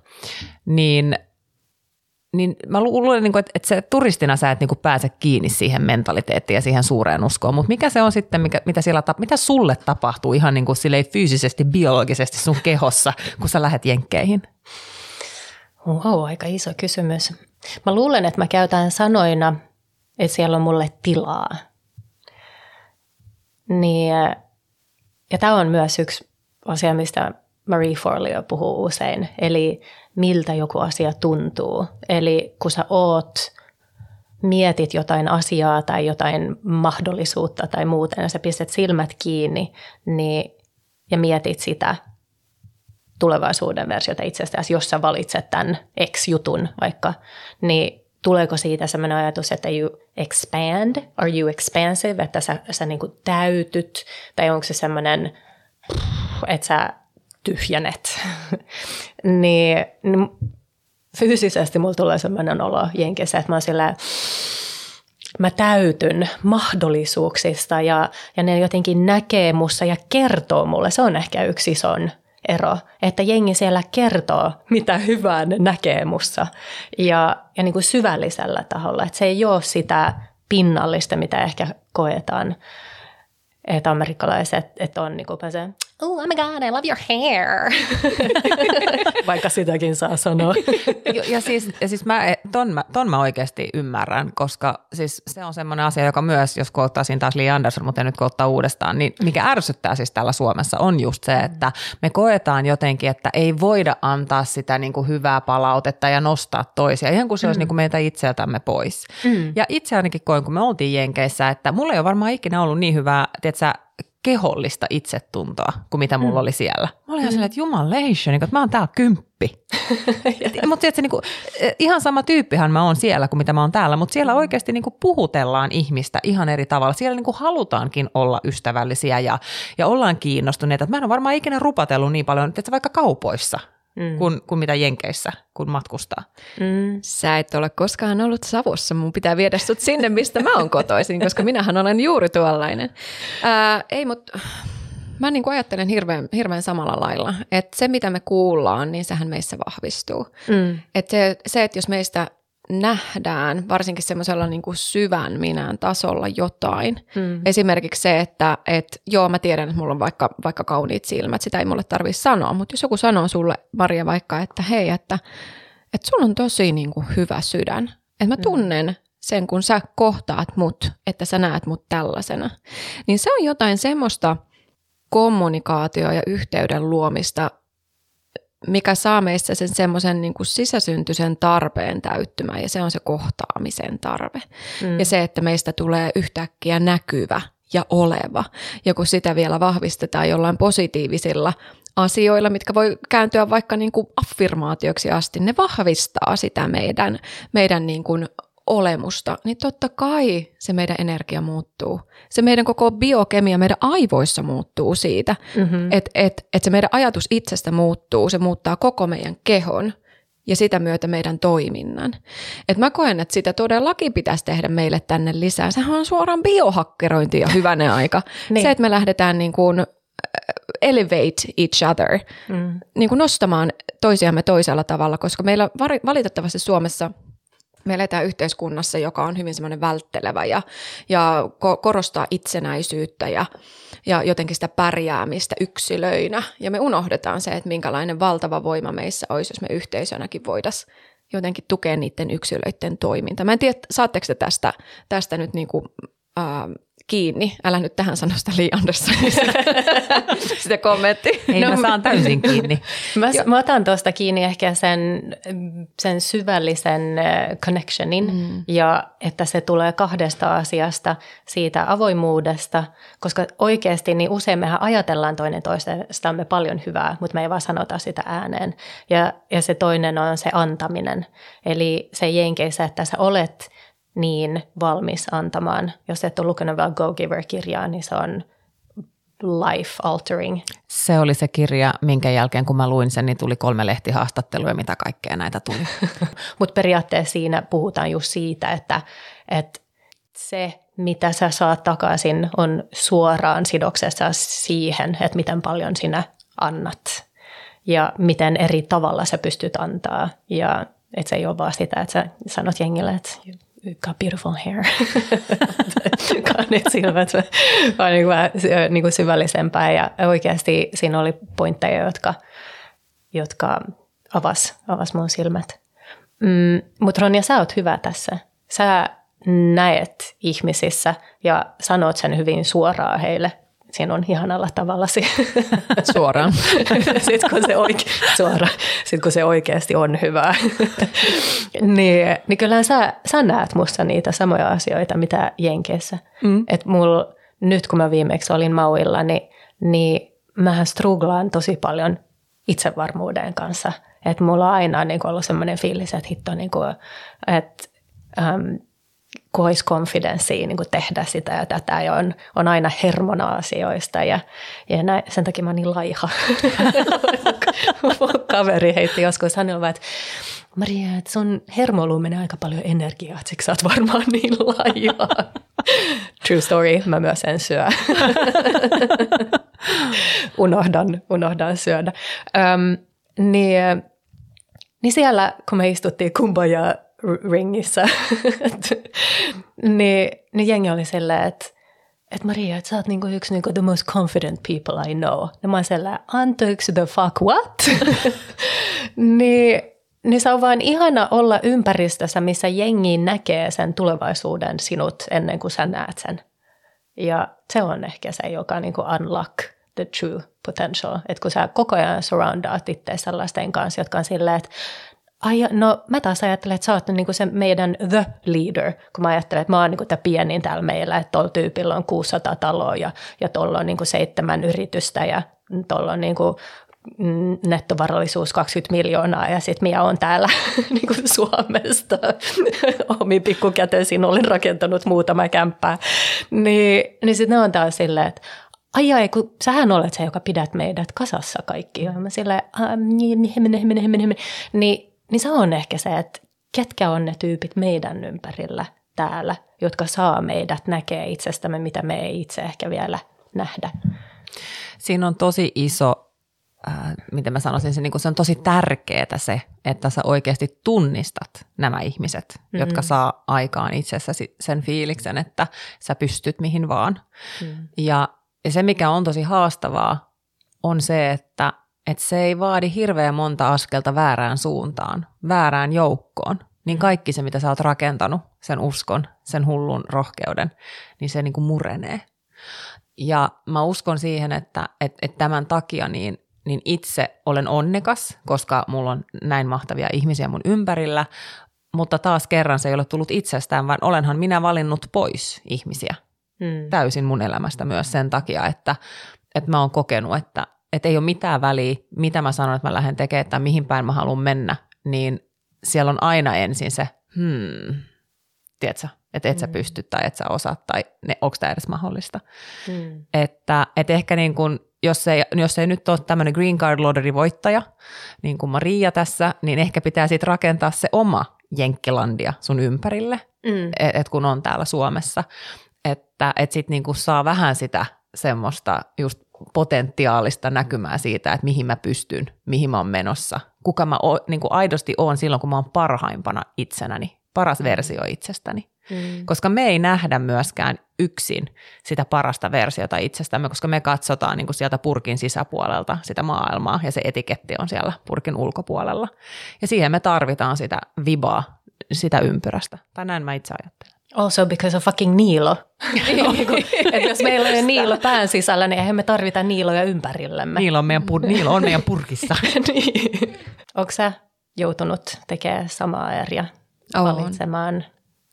[SPEAKER 3] niin niin mä luulen, niin että se turistina sä et niin pääse kiinni siihen mentaliteettiin ja siihen suureen uskoon, mutta mikä se on sitten, mikä, mitä, siellä, mitä sulle tapahtuu ihan niin kuin fyysisesti, biologisesti sun kehossa, kun sä lähdet jenkkeihin?
[SPEAKER 2] Wow, aika iso kysymys. Mä luulen, että mä käytän sanoina, että siellä on mulle tilaa. Niin, ja tämä on myös yksi asia, mistä Marie Forleo puhuu usein, eli miltä joku asia tuntuu. Eli kun sä oot, mietit jotain asiaa tai jotain mahdollisuutta tai muuten, ja sä pistät silmät kiinni niin, ja mietit sitä tulevaisuuden versiota itsestäsi, jos sä valitset tämän X-jutun vaikka, niin tuleeko siitä sellainen ajatus, että you expand, are you expansive, että sä, sä niin täytyt, tai onko se sellainen, että sä tyhjänet. [LAUGHS] niin, niin fyysisesti mulla tulee sellainen olo jenkeissä, että mä oon silleen, mä täytyn mahdollisuuksista ja, ja ne jotenkin näkee mussa ja kertoo mulle. Se on ehkä yksi ison ero, että jengi siellä kertoo, mitä hyvää ne näkee mussa ja, ja niin kuin syvällisellä taholla. Että se ei ole sitä pinnallista, mitä ehkä koetaan että amerikkalaiset että on niin kuin se, oh, oh my god, I love your hair. [LAUGHS] Vaikka sitäkin saa sanoa. [LAUGHS]
[SPEAKER 3] ja, ja, siis, ja siis mä, ton, mä, ton mä oikeasti ymmärrän, koska siis se on semmoinen asia, joka myös, jos koottaisin taas Lee Anderson, mutta en nyt koottaa uudestaan, niin mikä ärsyttää siis täällä Suomessa on just se, että me koetaan jotenkin, että ei voida antaa sitä niin kuin hyvää palautetta ja nostaa toisia, ihan kuin se olisi mm. niin kuin meitä itseltämme pois. Mm. Ja itse ainakin koin, kun me oltiin Jenkeissä, että mulla ei ole varmaan ikinä ollut niin hyvää, tiedätkö, kehollista itsetuntoa kuin mitä mulla mm. oli siellä. Mä olin mm. silleen, että jumalation, niin että mä oon täällä kymppi. [LAUGHS] mutta niin kuin, eh, ihan sama tyyppihan mä oon siellä kuin mitä mä oon täällä, mutta siellä oikeasti niin kuin puhutellaan ihmistä ihan eri tavalla. Siellä niin kuin halutaankin olla ystävällisiä ja, ja ollaan kiinnostuneita. Mä en ole varmaan ikinä rupatellut niin paljon, että vaikka kaupoissa – mm. kuin, kuin mitä Jenkeissä, kun matkustaa.
[SPEAKER 1] Mm. Sä et ole koskaan ollut Savossa. Mun pitää viedä sut sinne, mistä mä oon kotoisin, koska minähän olen juuri tuollainen. Ää, ei, mutta mä niin kuin ajattelen hirveän, hirveän samalla lailla, että se mitä me kuullaan, niin sehän meissä vahvistuu. Mm. Että se, se, että jos meistä nähdään varsinkin semmoisella niin kuin syvän minän tasolla jotain. Mm. Esimerkiksi se, että et, joo mä tiedän, että mulla on vaikka, vaikka kauniit silmät, sitä ei mulle tarvitse sanoa, mutta jos joku sanoo sulle, Maria, vaikka, että hei, että, että sulla on tosi niin kuin hyvä sydän, että mä mm. tunnen mm. sen, kun sä kohtaat mut, että sä näet mut tällaisena, niin se on jotain semmoista kommunikaatio- ja yhteyden luomista, mikä saa meissä sen semmoisen niin kuin sisäsyntyisen tarpeen täyttymään ja se on se kohtaamisen tarve. Mm. Ja se, että meistä tulee yhtäkkiä näkyvä ja oleva. Ja kun sitä vielä vahvistetaan jollain positiivisilla asioilla, mitkä voi kääntyä vaikka niin kuin affirmaatioksi asti, ne vahvistaa sitä meidän, meidän niin kuin olemusta, niin totta kai se meidän energia muuttuu. Se meidän koko biokemia meidän aivoissa muuttuu siitä, mm-hmm. että et, et se meidän ajatus itsestä muuttuu, se muuttaa koko meidän kehon ja sitä myötä meidän toiminnan. Et mä koen, että sitä todellakin pitäisi tehdä meille tänne lisää. Sehän on suoraan biohakkerointi ja hyvänä aika. [LAUGHS] niin. Se, että me lähdetään niin kuin äh, elevate each other, mm. niin kuin nostamaan toisiamme toisella tavalla, koska meillä valitettavasti Suomessa – me eletään yhteiskunnassa, joka on hyvin semmoinen välttelevä ja, ja ko- korostaa itsenäisyyttä ja, ja jotenkin sitä pärjäämistä yksilöinä. Ja me unohdetaan se, että minkälainen valtava voima meissä olisi, jos me yhteisönäkin voitaisiin jotenkin tukea niiden yksilöiden toimintaa. Mä en tiedä, saatteko te tästä, tästä nyt niin kuin, ää, kiinni. Älä nyt tähän sano sitä Lee Andersonista, sitä [LAUGHS] kommentti.
[SPEAKER 3] Ei, no, mä saan täysin kiinni. [LAUGHS]
[SPEAKER 2] mä, mä otan tuosta kiinni ehkä sen, sen syvällisen connectionin mm. ja että se tulee kahdesta asiasta, siitä avoimuudesta, koska oikeasti niin usein mehän ajatellaan toinen toisestamme paljon hyvää, mutta me ei vaan sanota sitä ääneen. Ja, ja se toinen on se antaminen. Eli se jenkeissä, että sä olet – niin valmis antamaan. Jos et ole lukenut vielä Go Giver-kirjaa, niin se on life altering.
[SPEAKER 3] Se oli se kirja, minkä jälkeen kun mä luin sen, niin tuli kolme lehtihaastattelua ja mitä kaikkea näitä tuli. [LAUGHS]
[SPEAKER 2] Mutta periaatteessa siinä puhutaan just siitä, että, että se, mitä sä saat takaisin, on suoraan sidoksessa siihen, että miten paljon sinä annat ja miten eri tavalla sä pystyt antaa. Ja että se ei ole vaan sitä, että sä sanot jengille, että got beautiful hair. [LAUGHS] Kauniit silmät, vaan niin kuin, niin kuin syvällisempää. Ja oikeasti siinä oli pointteja, jotka, jotka avas, avas mun silmät. Mm, Mutta Ronja, sä oot hyvä tässä. Sä näet ihmisissä ja sanot sen hyvin suoraan heille – siinä on ihanalla tavalla se. [LAUGHS]
[SPEAKER 1] Suoraan. [LAUGHS]
[SPEAKER 2] Sitten kun, se oike, suoraan. Sitten kun se oikeasti on hyvää. [LAUGHS] niin, niin kyllä sä, sä näet musta niitä samoja asioita, mitä Jenkeissä. Mm. Että mulla, nyt kun mä viimeksi olin Mauilla, niin, niin mähän struglaan tosi paljon itsevarmuuden kanssa. Että mulla on aina niin ollut semmoinen fiilis, että hitto, niin kuin, että, ähm, kois konfidenssia niin tehdä sitä ja tätä ja on, on aina hermona asioista ja, ja näin, sen takia mä oon niin laiha. [LAUGHS] kaveri heitti joskus, hän että Maria, että sun hermoiluun menee aika paljon energiaa, että sä oot varmaan niin laiha. [LAUGHS] True story, mä myös en syö. [LAUGHS] unohdan, unohdan syödä. Öm, niin, niin siellä, kun me istuttiin kumbaya ringissä, [LAUGHS] niin, niin jengi oli silleen, että et Maria, että sä oot niinku yksi niinku the most confident people I know. Ja mä oon sellainen, anteeksi the fuck what? [LAUGHS] niin, niin se on vaan ihana olla ympäristössä, missä jengi näkee sen tulevaisuuden sinut ennen kuin sä näet sen. Ja se on ehkä se, joka niinku unlock the true potential. Että kun sä koko ajan surroundaat itse sellaisten kanssa, jotka on silleen, että Ai, no mä taas ajattelen, että sä oot niinku se meidän the leader, kun mä ajattelen, että mä oon niinku tämä pienin täällä meillä, että tuolla tyypillä on 600 taloa ja, ja tuolla on niinku seitsemän yritystä ja tuolla on niinku nettovarallisuus 20 miljoonaa ja sitten minä olen täällä [LAUGHS] niin kuin Suomesta [LAUGHS] omin pikkukätöisin olen rakentanut muutama kämppää. Niin, niin sitten ne on taas silleen, että ai ai, kun sähän olet se, joka pidät meidät kasassa kaikki. Ja mä silleen, niin, niin, se on ehkä se, että ketkä on ne tyypit meidän ympärillä täällä, jotka saa meidät näkee itsestämme, mitä me ei itse ehkä vielä nähdä.
[SPEAKER 3] Siinä on tosi iso, äh, miten mä sanoisin, se, niin se on tosi tärkeää se, että sä oikeasti tunnistat nämä ihmiset, mm. jotka saa aikaan itsessäsi sen fiiliksen, että sä pystyt mihin vaan. Mm. Ja, ja se, mikä on tosi haastavaa, on se, että että se ei vaadi hirveän monta askelta väärään suuntaan, väärään joukkoon, niin kaikki se, mitä sä oot rakentanut, sen uskon, sen hullun rohkeuden, niin se niin kuin murenee. Ja mä uskon siihen, että, että, että tämän takia niin, niin itse olen onnekas, koska mulla on näin mahtavia ihmisiä mun ympärillä, mutta taas kerran se ei ole tullut itsestään, vaan olenhan minä valinnut pois ihmisiä hmm. täysin mun elämästä myös sen takia, että, että mä oon kokenut, että, että ei ole mitään väliä, mitä mä sanon, että mä lähden tekemään tai mihin päin mä haluan mennä, niin siellä on aina ensin se, hmm, tiedätkö, että et sä mm. pysty tai et sä osaat tai ne, onko tämä edes mahdollista. Mm. Että et ehkä niin kun, jos, ei, jos ei nyt ole tämmöinen Green Card Lottery voittaja, niin kuin Maria tässä, niin ehkä pitää sitten rakentaa se oma Jenkkilandia sun ympärille, mm. että et kun on täällä Suomessa, että et sitten niin saa vähän sitä semmoista just potentiaalista näkymää siitä, että mihin mä pystyn, mihin mä oon menossa, kuka mä o, niin kuin aidosti oon silloin, kun mä oon parhaimpana itsenäni, paras versio itsestäni. Mm. Koska me ei nähdä myöskään yksin sitä parasta versiota itsestämme, koska me katsotaan niin kuin sieltä purkin sisäpuolelta sitä maailmaa ja se etiketti on siellä purkin ulkopuolella. Ja siihen me tarvitaan sitä vibaa, sitä ympyrästä. Tai näin mä itse ajattelen.
[SPEAKER 2] Also because of fucking Niilo. [LAUGHS] Niin että jos meillä on Niilo pään sisällä, niin eihän me tarvita Niiloja ympärillemme.
[SPEAKER 3] Niilo on meidän, pur- [LAUGHS] Niilo on meidän purkissa. [LAUGHS]
[SPEAKER 2] niin. Onko sä joutunut tekemään samaa ääriä? Valitsemaan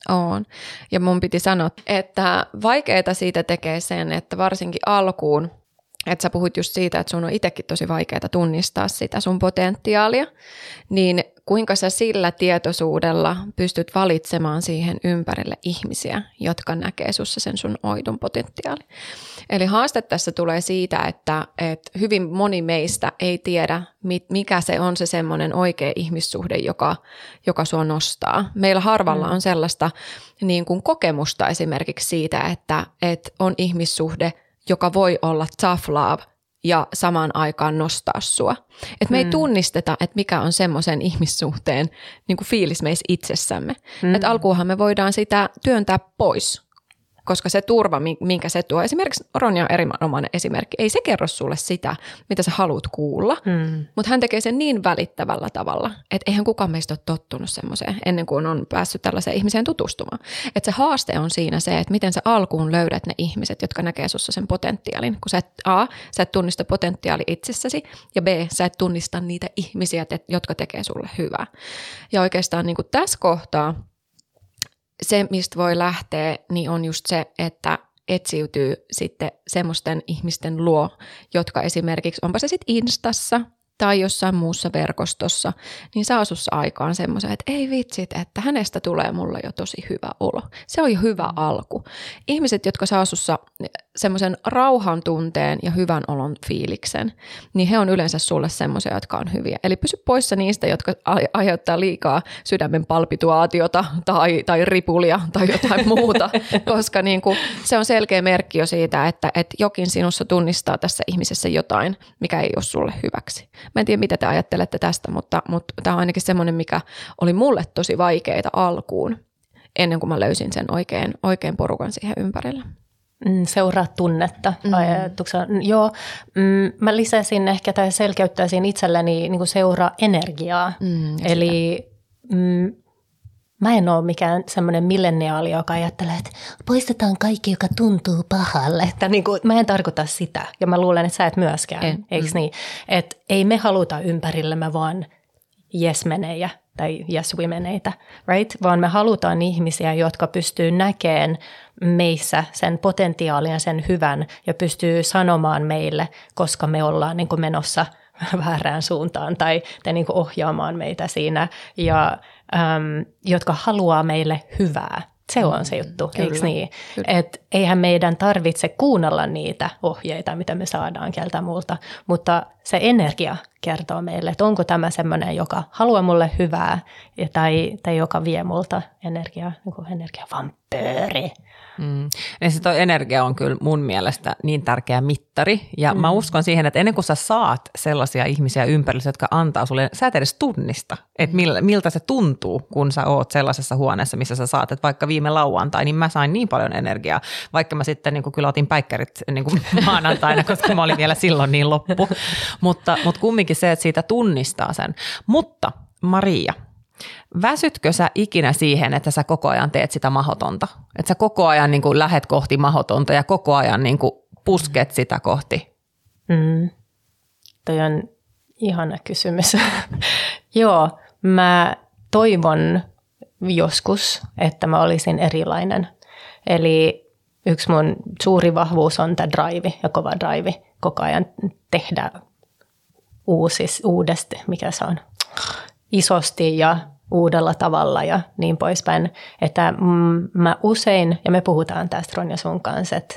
[SPEAKER 1] on. Ja mun piti sanoa, että vaikeaa siitä tekee sen, että varsinkin alkuun, että sä puhuit just siitä, että sun on itsekin tosi vaikeaa tunnistaa sitä sun potentiaalia, niin kuinka sä sillä tietoisuudella pystyt valitsemaan siihen ympärille ihmisiä, jotka näkee sussa sen sun oidun potentiaali. Eli haaste tässä tulee siitä, että, että hyvin moni meistä ei tiedä, mikä se on se semmoinen oikea ihmissuhde, joka, joka sua nostaa. Meillä harvalla mm. on sellaista niin kuin kokemusta esimerkiksi siitä, että, että on ihmissuhde, joka voi olla tough love, ja samaan aikaan nostaa sua. Et me hmm. ei tunnisteta, että mikä on semmoisen ihmissuhteen niin kuin fiilis meissä itsessämme. Hmm. Et alkuunhan me voidaan sitä työntää pois koska se turva, minkä se tuo, esimerkiksi Ronja on erinomainen esimerkki, ei se kerro sulle sitä, mitä sä haluat kuulla, mm. mutta hän tekee sen niin välittävällä tavalla, että eihän kukaan meistä ole tottunut semmoiseen ennen kuin on päässyt tällaiseen ihmiseen tutustumaan. Että se haaste on siinä se, että miten sä alkuun löydät ne ihmiset, jotka näkee sussa sen potentiaalin, kun sä et, A, sä et tunnista potentiaali itsessäsi, ja B, sä et tunnista niitä ihmisiä, jotka tekee sulle hyvää. Ja oikeastaan niin kuin tässä kohtaa, se, mistä voi lähteä, niin on just se, että etsiytyy sitten semmoisten ihmisten luo, jotka esimerkiksi, onpa se sitten Instassa tai jossain muussa verkostossa, niin saa sussa aikaan semmoisen, että ei vitsit, että hänestä tulee mulle jo tosi hyvä olo. Se on jo hyvä alku. Ihmiset, jotka saa sussa semmoisen rauhan tunteen ja hyvän olon fiiliksen, niin he on yleensä sulle semmoisia, jotka on hyviä. Eli pysy poissa niistä, jotka aiheuttaa liikaa sydämen palpituaatiota tai, tai ripulia tai jotain [LAUGHS] muuta, koska niin kuin, se on selkeä merkki jo siitä, että, että jokin sinussa tunnistaa tässä ihmisessä jotain, mikä ei ole sulle hyväksi. Mä en tiedä, mitä te ajattelette tästä, mutta, mutta tämä on ainakin semmoinen, mikä oli mulle tosi vaikeita alkuun, ennen kuin mä löysin sen oikein, oikein porukan siihen ympärille.
[SPEAKER 2] Mm, seuraa tunnetta mm. ajatuksella. Joo, mm, mä lisäsin ehkä tai selkeyttäisin itselleni niin kuin seuraa energiaa. Mm, Eli mm, mä en ole mikään semmoinen milleniaali, joka ajattelee, että poistetaan kaikki, joka tuntuu pahalle. Että niin kuin, mä en tarkoita sitä ja mä luulen, että sä et myöskään, en. eikö mm. niin? Että ei me haluta ympärillemme vaan yes-menejä tai yes-womeneitä, right? Vaan me halutaan ihmisiä, jotka pystyy näkemään meissä sen potentiaalin ja sen hyvän ja pystyy sanomaan meille, koska me ollaan niin kuin menossa [LAUGHS] väärään suuntaan tai, tai niin kuin ohjaamaan meitä siinä ja äm, jotka haluaa meille hyvää. Se on se juttu, Kyllä. eikö niin? Että eihän meidän tarvitse kuunnella niitä ohjeita, mitä me saadaan keltä muulta, mutta se energia kertoo meille, että onko tämä semmoinen, joka haluaa mulle hyvää tai, tai joka vie multa energiaa, niin kuin energiavampööri.
[SPEAKER 3] Mm. Ja se toi energia on kyllä mun mielestä niin tärkeä mittari. Ja mm. mä uskon siihen, että ennen kuin sä saat sellaisia ihmisiä ympärillä, jotka antaa sulle, sä et edes tunnista, että mil, miltä se tuntuu, kun sä oot sellaisessa huoneessa, missä sä saat. Että vaikka viime lauantai, niin mä sain niin paljon energiaa, vaikka mä sitten niin kuin kyllä otin päikkärit niin kuin [LAUGHS] maanantaina, koska mä olin vielä silloin niin loppu. mutta, mutta kumminkin se, että siitä tunnistaa sen. Mutta Maria, Väsytkö sä ikinä siihen, että sä koko ajan teet sitä mahotonta? Että sä koko ajan niin kuin lähet kohti mahotonta ja koko ajan niin kuin pusket sitä kohti?
[SPEAKER 2] Mm. Toi on ihana kysymys. [LAUGHS] Joo, mä toivon joskus, että mä olisin erilainen. Eli yksi mun suuri vahvuus on tämä drive ja kova drive. Koko ajan tehdä uusis, uudesti, mikä se on, isosti ja uudella tavalla ja niin poispäin. Että mä usein, ja me puhutaan tästä Ronja sun kanssa, että,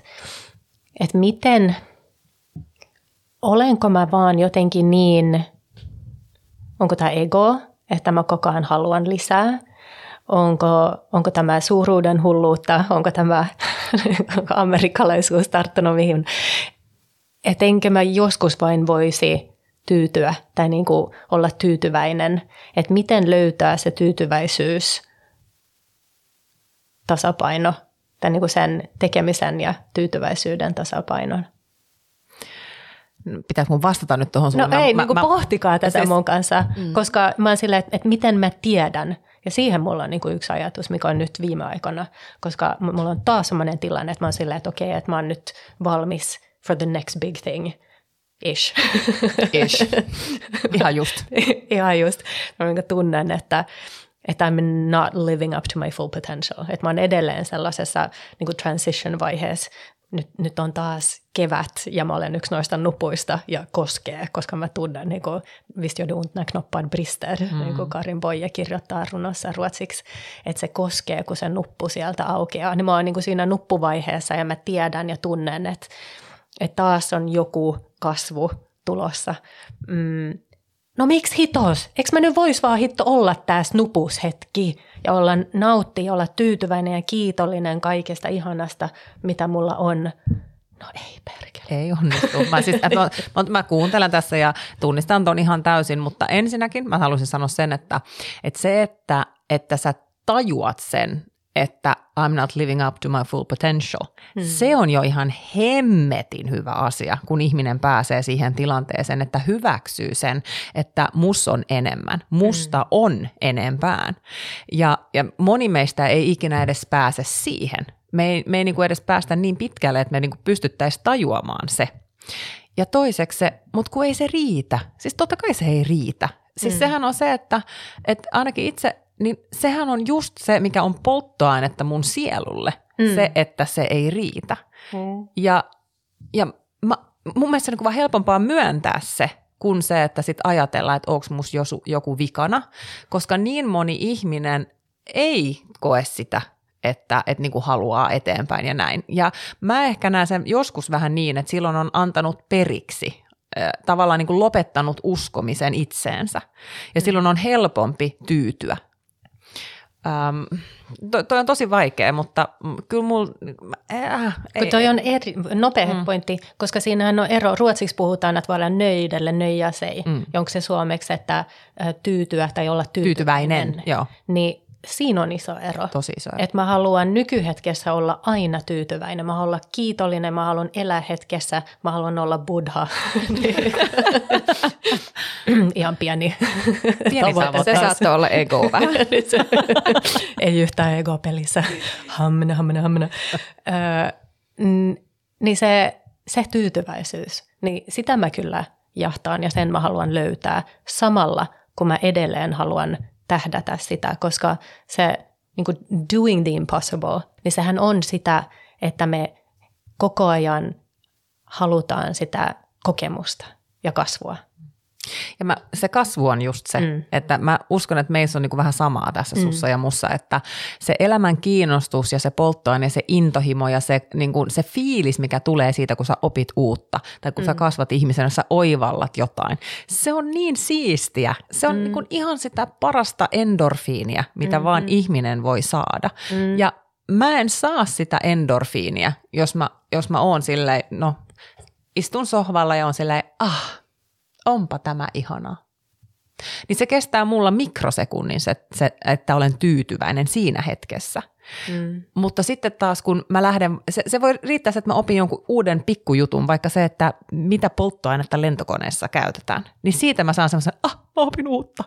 [SPEAKER 2] että miten, olenko mä vaan jotenkin niin, onko tämä ego, että mä koko ajan haluan lisää, onko, onko tämä suuruuden hulluutta, onko tämä [LAUGHS] amerikkalaisuus tarttunut mihin, että enkö mä joskus vain voisi tyytyä tai niin kuin olla tyytyväinen, että miten löytää se tyytyväisyys, tasapaino, tai niin kuin sen tekemisen ja tyytyväisyyden tasapainon.
[SPEAKER 3] Pitäisi mun vastata nyt tuohon
[SPEAKER 2] sun? No ei, mä, niin kuin mä, pohtikaa tätä siis, mun kanssa, mm. koska mä oon silleen, että, että miten mä tiedän, ja siihen mulla on niin kuin yksi ajatus, mikä on nyt viime aikoina, koska mulla on taas sellainen tilanne, että mä oon silleen, että okei, että mä oon nyt valmis for the next big thing – Ish.
[SPEAKER 3] Ish. Ihan just. [LAUGHS]
[SPEAKER 2] Ihan just. Mä tunnen, että, että I'm not living up to my full potential. Että mä oon edelleen sellaisessa niin kuin transition-vaiheessa. Nyt, nyt on taas kevät ja mä olen yksi noista nupuista ja koskee, koska mä tunnen, niin kuin, visst gör det ont när knoppar brister, mm. niin kuin Karin Boye kirjoittaa runossa ruotsiksi, että se koskee, kun se nuppu sieltä aukeaa. Niin mä oon niin kuin siinä nuppuvaiheessa ja mä tiedän ja tunnen, että, että taas on joku kasvu tulossa. Mm. No miksi hitos? Eikö mä nyt vois vaan hitto olla tää snupushetki ja olla nautti, olla tyytyväinen ja kiitollinen kaikesta ihanasta, mitä mulla on. No ei perkele.
[SPEAKER 3] Ei onnistu. Mä, siis, mä, mä, mä kuuntelen tässä ja tunnistan ton ihan täysin, mutta ensinnäkin mä haluaisin sanoa sen, että, että se, että, että sä tajuat sen, että I'm not living up to my full potential. Hmm. Se on jo ihan hemmetin hyvä asia, kun ihminen pääsee siihen tilanteeseen, että hyväksyy sen, että mus on enemmän, musta hmm. on enempään. Ja, ja moni meistä ei ikinä edes pääse siihen. Me ei, me ei niin kuin edes päästä niin pitkälle, että me niin kuin pystyttäisiin tajuamaan se. Ja toiseksi se, mutta kun ei se riitä. Siis totta kai se ei riitä. Siis mm. sehän on se, että, että ainakin itse niin sehän on just se, mikä on polttoainetta mun sielulle, mm. se, että se ei riitä. Mm. Ja, ja mä, mun mielestä on niin vaan helpompaa myöntää se, kuin se, että sit ajatellaan, että onko musta joku, joku vikana, koska niin moni ihminen ei koe sitä että, että niin kuin haluaa eteenpäin ja näin. Ja mä ehkä näen sen joskus vähän niin, että silloin on antanut periksi, tavallaan niin kuin lopettanut uskomisen itseensä. Ja silloin on helpompi tyytyä Ähm, toi, toi on tosi vaikea, mutta kyllä mulla...
[SPEAKER 2] Äh, ei, toi on eri, nopea mm. pointti, koska siinähän on ero. Ruotsiksi puhutaan, että voi olla nöydelle, nöijäsei. Mm. Onko se suomeksi, että tyytyä tai olla tyytyväinen. tyytyväinen
[SPEAKER 3] joo.
[SPEAKER 2] Niin siinä on iso ero.
[SPEAKER 3] Tosi iso ero.
[SPEAKER 2] Että mä haluan nykyhetkessä olla aina tyytyväinen. Mä haluan olla kiitollinen, mä haluan elää hetkessä, mä haluan olla buddha. [LAUGHS] Ihan pieni,
[SPEAKER 3] pieni
[SPEAKER 1] Se saattoi olla ego vähän. [LAUGHS]
[SPEAKER 2] Ei yhtään ego pelissä. Hammina, hammina, hammina. niin se, se tyytyväisyys, niin sitä mä kyllä jahtaan ja sen mä haluan löytää samalla, kun mä edelleen haluan tähdätä sitä, koska se niin kuin doing the impossible, niin sehän on sitä, että me koko ajan halutaan sitä kokemusta ja kasvua.
[SPEAKER 3] Ja mä, se kasvu on just se, mm. että mä uskon, että meissä on niin vähän samaa tässä mm. sussa ja mussa, että se elämän kiinnostus ja se polttoaine, se intohimo ja se, niin kuin, se fiilis, mikä tulee siitä, kun sä opit uutta tai kun mm. sä kasvat ihmisenä, sä oivallat jotain, se on niin siistiä. Se on mm. niin kuin ihan sitä parasta endorfiinia, mitä mm-hmm. vaan ihminen voi saada. Mm. Ja mä en saa sitä endorfiinia, jos mä, jos mä oon silleen, no istun sohvalla ja on silleen, ah, onpa tämä ihanaa. Niin se kestää mulla mikrosekunnin, se, se, että olen tyytyväinen siinä hetkessä. Mm. Mutta sitten taas kun mä lähden, se, se voi riittää että mä opin jonkun uuden pikkujutun, vaikka se, että mitä polttoainetta lentokoneessa käytetään. Niin siitä mä saan semmoisen, ah, mä opin uutta.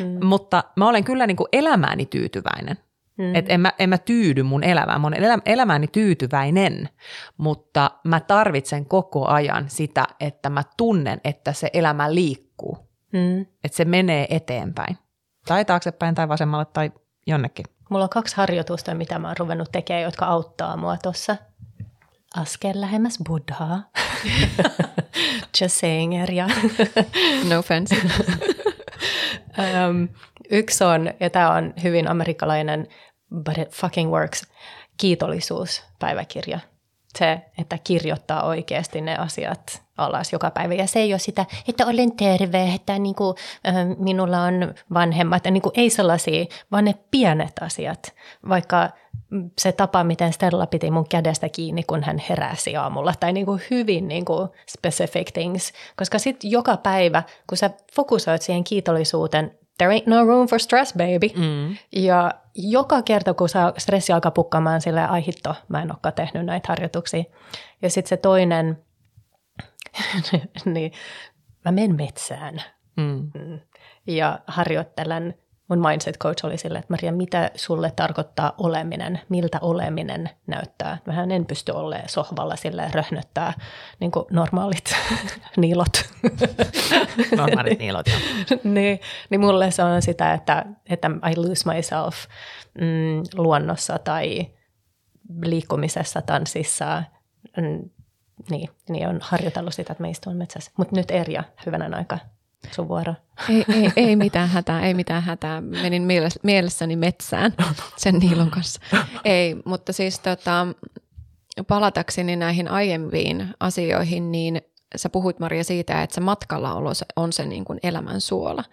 [SPEAKER 3] Mm. Mutta mä olen kyllä niin kuin elämääni tyytyväinen. Mm. Et en, mä, en mä tyydy mun elämään. Mä olen elämääni tyytyväinen, mutta mä tarvitsen koko ajan sitä, että mä tunnen, että se elämä liikkuu. Mm. Että se menee eteenpäin. Tai taaksepäin tai vasemmalle tai jonnekin.
[SPEAKER 2] Mulla on kaksi harjoitusta, mitä mä oon ruvennut tekemään, jotka auttaa mua tuossa. Askel lähemmäs buddhaa. [LAUGHS] Just saying, Erja. [LAUGHS]
[SPEAKER 1] no offense. [LAUGHS]
[SPEAKER 2] um, yksi on, ja tämä on hyvin amerikkalainen, but it fucking works, kiitollisuuspäiväkirja. Se, että kirjoittaa oikeasti ne asiat alas joka päivä. Ja se ei ole sitä, että olen terve, että niin kuin, äh, minulla on vanhemmat. Niin kuin, ei sellaisia, vaan ne pienet asiat. Vaikka se tapa, miten Stella piti mun kädestä kiinni, kun hän heräsi aamulla. Tai niin kuin hyvin niin kuin specific things. Koska sitten joka päivä, kun sä fokusoit siihen kiitollisuuteen, there ain't no room for stress, baby. Mm. Ja joka kerta, kun saa stressi alkaa pukkaamaan silleen, ai hitto, mä en olekaan tehnyt näitä harjoituksia. Ja sitten se toinen, [LAUGHS] niin mä menen metsään mm. mm. ja harjoittelen mun mindset coach oli sille, että Maria, mitä sulle tarkoittaa oleminen? Miltä oleminen näyttää? Vähän en pysty olemaan sohvalla sille röhnöttää niin kuin normaalit [LAUGHS] niilot.
[SPEAKER 3] normaalit niilot, joo. [LAUGHS]
[SPEAKER 2] niin, niin mulle se on sitä, että, että I lose myself mm, luonnossa tai liikkumisessa, tanssissa. Mm, niin, niin on harjoitellut sitä, että me istun metsässä. Mutta nyt Erja, hyvänä aika sun vuoro.
[SPEAKER 1] Ei, ei, ei mitään hätää, ei mitään hätää. Menin mielessäni metsään sen Niilon kanssa. Ei, mutta siis tota, palatakseni näihin aiempiin asioihin, niin sä puhuit Maria siitä, että se matkalla olo on se niin kuin elämän suola.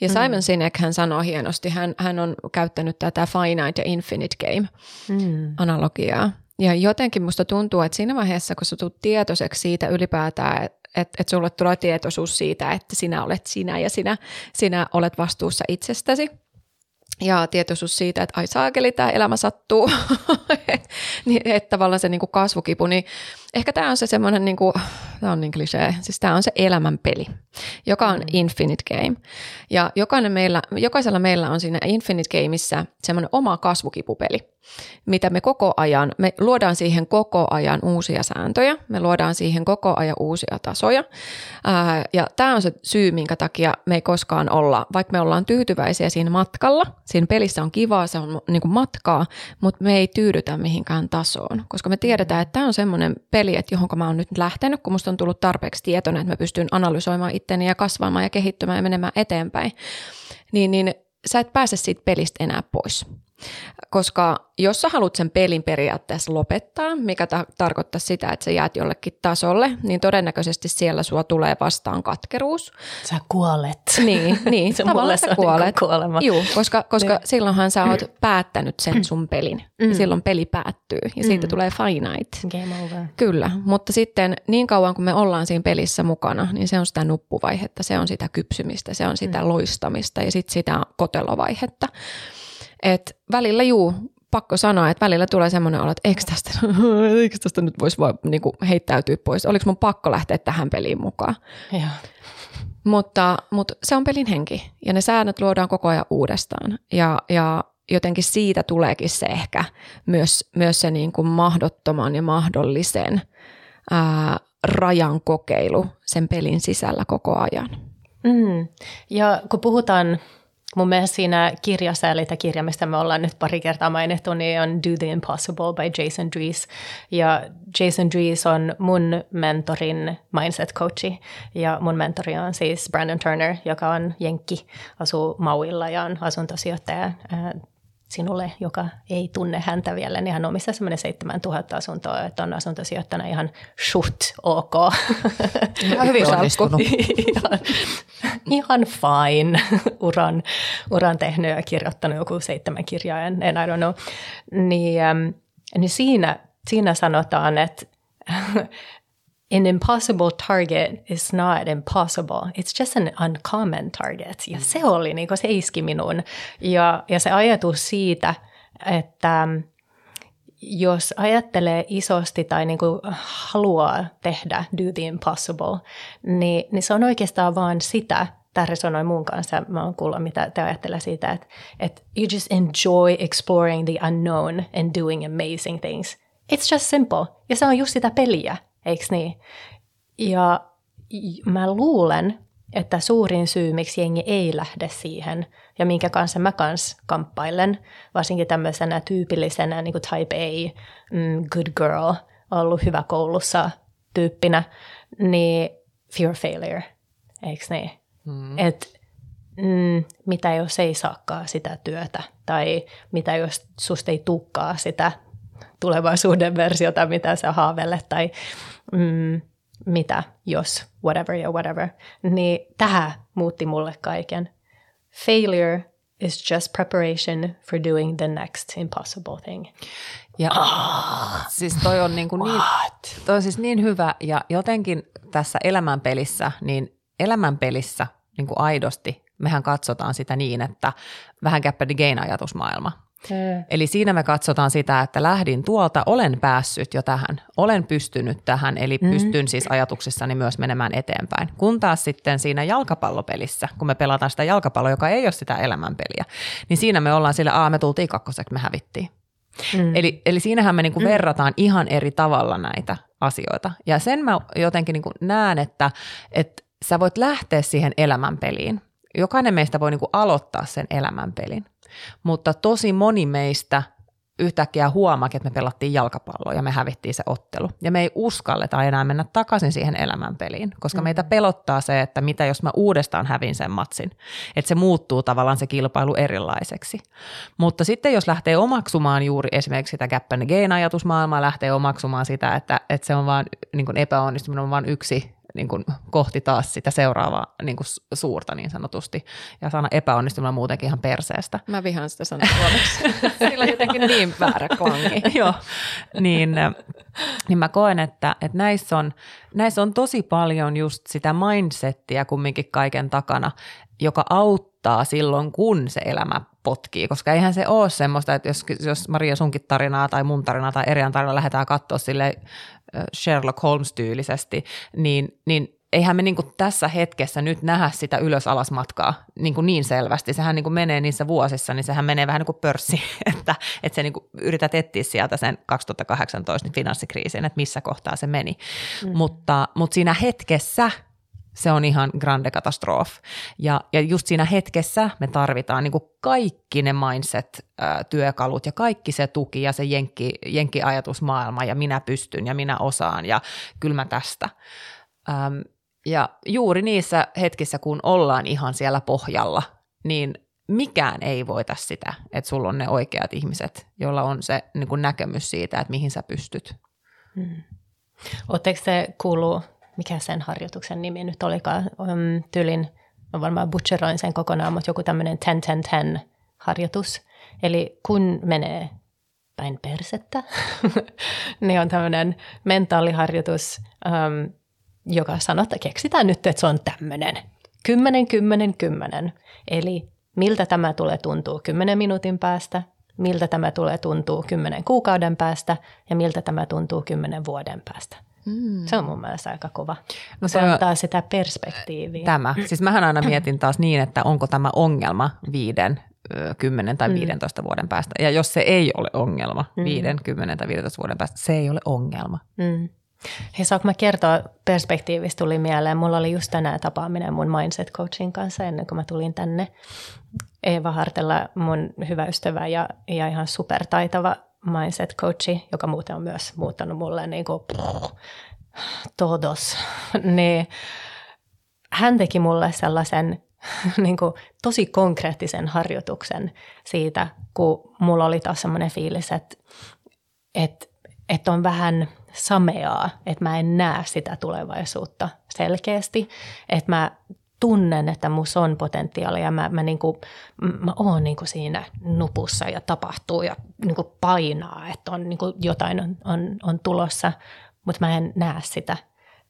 [SPEAKER 1] Ja mm. Simon Sinek hän sanoo hienosti, hän, hän on käyttänyt tätä finite ja infinite game mm. analogiaa. Ja jotenkin musta tuntuu, että siinä vaiheessa, kun sä tulet tietoiseksi siitä ylipäätään, että et sulle tulee tietoisuus siitä, että sinä olet sinä ja sinä, sinä olet vastuussa itsestäsi. Ja tietoisuus siitä, että ai saakeli, tämä elämä sattuu, [LAUGHS] niin, että tavallaan se niin kuin kasvukipu, niin ehkä tämä on se semmoinen, niin tämä on niin klisee, siis tämä on se elämän peli, joka on mm. infinite game. Ja jokainen meillä, jokaisella meillä on siinä infinite gameissa semmoinen oma kasvukipupeli. Mitä me koko ajan, me luodaan siihen koko ajan uusia sääntöjä, me luodaan siihen koko ajan uusia tasoja. Ää, ja tämä on se syy, minkä takia me ei koskaan olla, vaikka me ollaan tyytyväisiä siinä matkalla, siinä pelissä on kivaa, se on niin kuin matkaa, mutta me ei tyydytä mihinkään tasoon, koska me tiedetään, että tämä on semmoinen peli, että johon mä oon nyt lähtenyt, kun musta on tullut tarpeeksi tietoinen, että mä pystyn analysoimaan itteni ja kasvamaan ja kehittymään ja menemään eteenpäin, niin, niin sä et pääse siitä pelistä enää pois. Koska jos sä haluat sen pelin periaatteessa lopettaa, mikä ta- tarkoittaa sitä, että sä jäät jollekin tasolle, niin todennäköisesti siellä sua tulee vastaan katkeruus.
[SPEAKER 2] Sä kuolet.
[SPEAKER 1] Niin, niin [LAUGHS]
[SPEAKER 2] se
[SPEAKER 1] tavallaan sä
[SPEAKER 2] niinku
[SPEAKER 1] kuolet.
[SPEAKER 2] kuolema.
[SPEAKER 1] Juu, koska, koska silloinhan sä oot päättänyt sen sun pelin. Mm. Silloin peli päättyy ja siitä mm. tulee finite.
[SPEAKER 2] Game over.
[SPEAKER 1] Kyllä, mutta sitten niin kauan kun me ollaan siinä pelissä mukana, niin se on sitä nuppuvaihetta, se on sitä kypsymistä, se on sitä mm. loistamista ja sitten sitä kotelovaihetta. Et välillä juu, pakko sanoa, että välillä tulee semmoinen olo, että eikö tästä, [LAUGHS] eikö tästä nyt voisi vaan niin kuin heittäytyä pois. Oliko mun pakko lähteä tähän peliin mukaan?
[SPEAKER 2] Ja.
[SPEAKER 1] Mutta, mutta se on pelin henki ja ne säännöt luodaan koko ajan uudestaan. Ja, ja jotenkin siitä tuleekin se ehkä myös, myös se niin kuin mahdottoman ja mahdollisen ää, rajan kokeilu sen pelin sisällä koko ajan.
[SPEAKER 2] Mm. Ja kun puhutaan Mun mielestä siinä kirjassa, eli tämä kirja, mistä me ollaan nyt pari kertaa mainittu, niin on Do the Impossible by Jason Dries. Ja Jason Dries on mun mentorin mindset coachi, ja mun mentori on siis Brandon Turner, joka on jenkki, asuu Mauilla ja on asuntosijoittaja sinulle, joka ei tunne häntä vielä, niin hän omistaa semmoinen 7000 asuntoa, että on asuntosijoittana ihan shut ok.
[SPEAKER 1] Ihan hyvin onnistunut.
[SPEAKER 2] ihan, ihan fine uran, uran tehnyt ja kirjoittanut joku seitsemän kirjaa, en, en I don't know. Niin, niin siinä, siinä sanotaan, että an impossible target is not impossible. It's just an uncommon target. Ja se oli niin se iski minuun. Ja, ja se ajatus siitä, että jos ajattelee isosti tai niin kuin haluaa tehdä do the impossible, niin, niin se on oikeastaan vaan sitä, tämä resonoi mun kanssa, mä oon kuullut, mitä te ajattelee siitä, että, että you just enjoy exploring the unknown and doing amazing things. It's just simple. Ja se on just sitä peliä eikö niin? Ja mä luulen, että suurin syy, miksi jengi ei lähde siihen, ja minkä kanssa mä kans kamppailen, varsinkin tämmöisenä tyypillisenä niin kuin type A, mm, good girl, ollut hyvä koulussa tyyppinä, niin fear failure, eikö niin? Mm. Et, mm, mitä jos ei saakaan sitä työtä, tai mitä jos susta ei tukkaa sitä tulevaisuuden versiota, mitä sä haavelet, tai mm, mitä jos, whatever ja whatever, niin tämä muutti mulle kaiken. Failure is just preparation for doing the next impossible thing.
[SPEAKER 3] Ja ah, siis toi on, niin, kuin niin, toi on siis niin hyvä ja jotenkin tässä elämänpelissä, niin elämänpelissä niin kuin aidosti mehän katsotaan sitä niin, että vähän Gap Gain ajatusmaailma. Mm. Eli siinä me katsotaan sitä, että lähdin tuolta, olen päässyt jo tähän, olen pystynyt tähän, eli mm. pystyn siis ajatuksissani myös menemään eteenpäin. Kun taas sitten siinä jalkapallopelissä, kun me pelataan sitä jalkapalloa, joka ei ole sitä elämänpeliä, niin siinä me ollaan sille, aa me tultiin kakkoseksi, me hävittiin. Mm. Eli, eli siinähän me niinku mm. verrataan ihan eri tavalla näitä asioita. Ja sen mä jotenkin niinku näen, että, että sä voit lähteä siihen elämänpeliin. Jokainen meistä voi niinku aloittaa sen elämänpelin. Mutta tosi moni meistä yhtäkkiä huomaakin, että me pelattiin jalkapalloa ja me hävittiin se ottelu. Ja me ei uskalleta enää mennä takaisin siihen elämänpeliin, koska mm. meitä pelottaa se, että mitä jos mä uudestaan hävin sen matsin. Että se muuttuu tavallaan se kilpailu erilaiseksi. Mutta sitten jos lähtee omaksumaan juuri esimerkiksi sitä Gap and Gain-ajatusmaailmaa, lähtee omaksumaan sitä, että, että se on vaan niin epäonnistuminen on vain yksi niin kuin kohti taas sitä seuraavaa niin kuin suurta niin sanotusti. Ja sana epäonnistuminen muutenkin ihan perseestä.
[SPEAKER 1] Mä vihaan sitä sanaa suomeksi. [LAUGHS] Sillä on jotenkin niin väärä klangi. [LAUGHS]
[SPEAKER 3] Joo, niin, niin mä koen, että, että näissä, on, näissä on tosi paljon just sitä mindsettiä kumminkin kaiken takana, joka auttaa silloin, kun se elämä potkii, koska eihän se ole semmoista, että jos, jos Maria sunkin tarinaa tai mun tarinaa tai Erian tarinaa lähdetään katsoa sille Sherlock Holmes-tyylisesti, niin, niin eihän me niin kuin tässä hetkessä nyt nähdä sitä ylös-alas matkaa niin, kuin niin selvästi. Sehän niin kuin menee niissä vuosissa, niin sehän menee vähän niin kuin pörssi, [LAUGHS] että, että se niin kuin yrität etsiä sieltä sen 2018 niin finanssikriisin, että missä kohtaa se meni. Mm. Mutta, mutta siinä hetkessä se on ihan grande katastrof. Ja, ja just siinä hetkessä me tarvitaan niin kuin kaikki ne mindset-työkalut ja kaikki se tuki ja se jenkki, jenkki-ajatusmaailma ja minä pystyn ja minä osaan ja kyllä mä tästä. Öm, ja juuri niissä hetkissä, kun ollaan ihan siellä pohjalla, niin mikään ei voita sitä, että sulla on ne oikeat ihmiset, joilla on se niin kuin näkemys siitä, että mihin sä pystyt. Hmm.
[SPEAKER 2] Oletteko se kuuluu, mikä sen harjoituksen nimi nyt olikaan, um, tylin, mä varmaan butcheroin sen kokonaan, mutta joku tämmöinen 10-10-10 harjoitus. Eli kun menee päin persettä, [LAUGHS] niin on tämmöinen mentaaliharjoitus, um, joka sanoo, että keksitään nyt, että se on tämmöinen. Kymmenen, kymmenen, kymmenen. Eli miltä tämä tulee tuntuu kymmenen minuutin päästä, miltä tämä tulee tuntuu kymmenen kuukauden päästä ja miltä tämä tuntuu kymmenen vuoden päästä. Mm. Se on mun mielestä aika kova. No se antaa sitä perspektiiviä.
[SPEAKER 3] Tämä. [CLEARS THROAT] Siis mähän aina mietin taas niin, että onko tämä ongelma viiden, kymmenen tai 15 mm. vuoden päästä. Ja jos se ei ole ongelma mm. viiden, kymmenen tai 15 vuoden päästä, se ei ole ongelma. Mm.
[SPEAKER 2] Hei, saanko mä kertoa perspektiivistä tuli mieleen. Mulla oli just tänään tapaaminen mun mindset coachin kanssa ennen kuin mä tulin tänne. Eeva Hartella, mun hyvä ystävä ja, ja ihan supertaitava mindset coachi, joka muuten on myös muuttanut mulle niin kuin, todos. [LAUGHS] niin hän teki mulle sellaisen [LAUGHS] niin kuin, tosi konkreettisen harjoituksen siitä, kun mulla oli taas semmoinen fiilis, että, että, että on vähän – sameaa, että mä en näe sitä tulevaisuutta selkeästi, että mä tunnen, että mus on potentiaalia ja mä, mä, niinku, mä oon niinku siinä nupussa ja tapahtuu ja niinku painaa, että on niinku jotain on, on, on tulossa, mutta mä en näe sitä.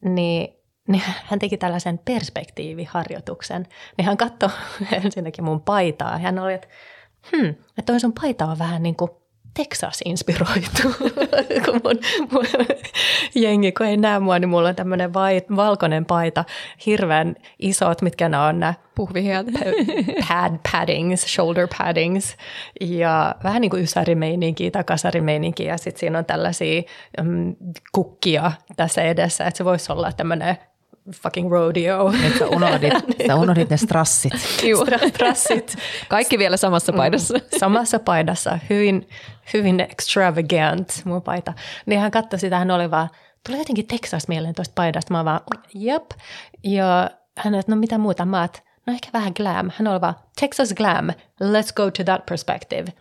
[SPEAKER 2] Niin, niin [LAUGHS] hän teki tällaisen perspektiiviharjoituksen. Niin hän katsoi [LAUGHS] ensinnäkin mun paitaa. Hän oli, että hmm, että toi sun paita on vähän niin kuin Texas-inspiroitu, [LAUGHS] kun mun, mun jengi, kun ei näe mua, niin mulla on tämmöinen valkoinen paita, hirveän isot, mitkä ne on nämä
[SPEAKER 1] puhvihiat,
[SPEAKER 2] pad paddings, shoulder paddings. Ja vähän niin kuin ysärimeininkiä tai kasarimeininkiä ja sitten siinä on tällaisia um, kukkia tässä edessä, että se voisi olla tämmöinen fucking rodeo.
[SPEAKER 3] Että sä unohdit, [LAUGHS] sä unohdit ne strassit. [LAUGHS]
[SPEAKER 2] strassit.
[SPEAKER 1] Kaikki vielä samassa mm. paidassa.
[SPEAKER 2] Mm, samassa paidassa. Hyvin, hyvin extravagant mun paita. Niin hän katsoi sitä, hän oli vaan, tulee jotenkin Texas mieleen tuosta paidasta. Mä vaan, jep. Ja hän että no mitä muuta? Mä oot, no ehkä vähän glam. Hän oli vaan, Texas glam, let's go to that perspective.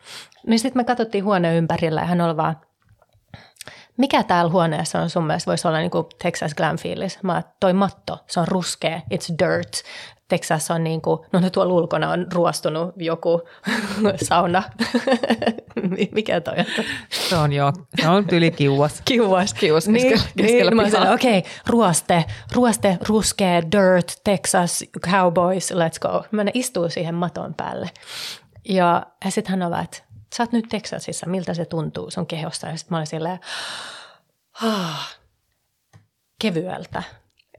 [SPEAKER 2] Niin sitten me katsottiin huoneen ympärillä ja hän oli vaan, mikä täällä huoneessa on sun mielestä voisi olla niin kuin Texas glam fiilis? Mä toi matto, se on ruskea, it's dirt. Texas on niin kuin, no ne tuolla ulkona on ruostunut joku [LAUGHS] sauna. [LAUGHS] Mikä toi on?
[SPEAKER 3] Se on jo, se on tyli kiuas. [LAUGHS]
[SPEAKER 2] Kiuas.
[SPEAKER 1] Kiuas niin,
[SPEAKER 2] keskellä niin, okei, okay, ruoste, ruoste, ruskea, dirt, Texas, cowboys, let's go. Mä istuu siihen maton päälle. Ja, ja sitten hän on että sä oot nyt Texasissa, miltä se tuntuu sun kehosta? Ja sitten mä olin silleen, ah, kevyeltä.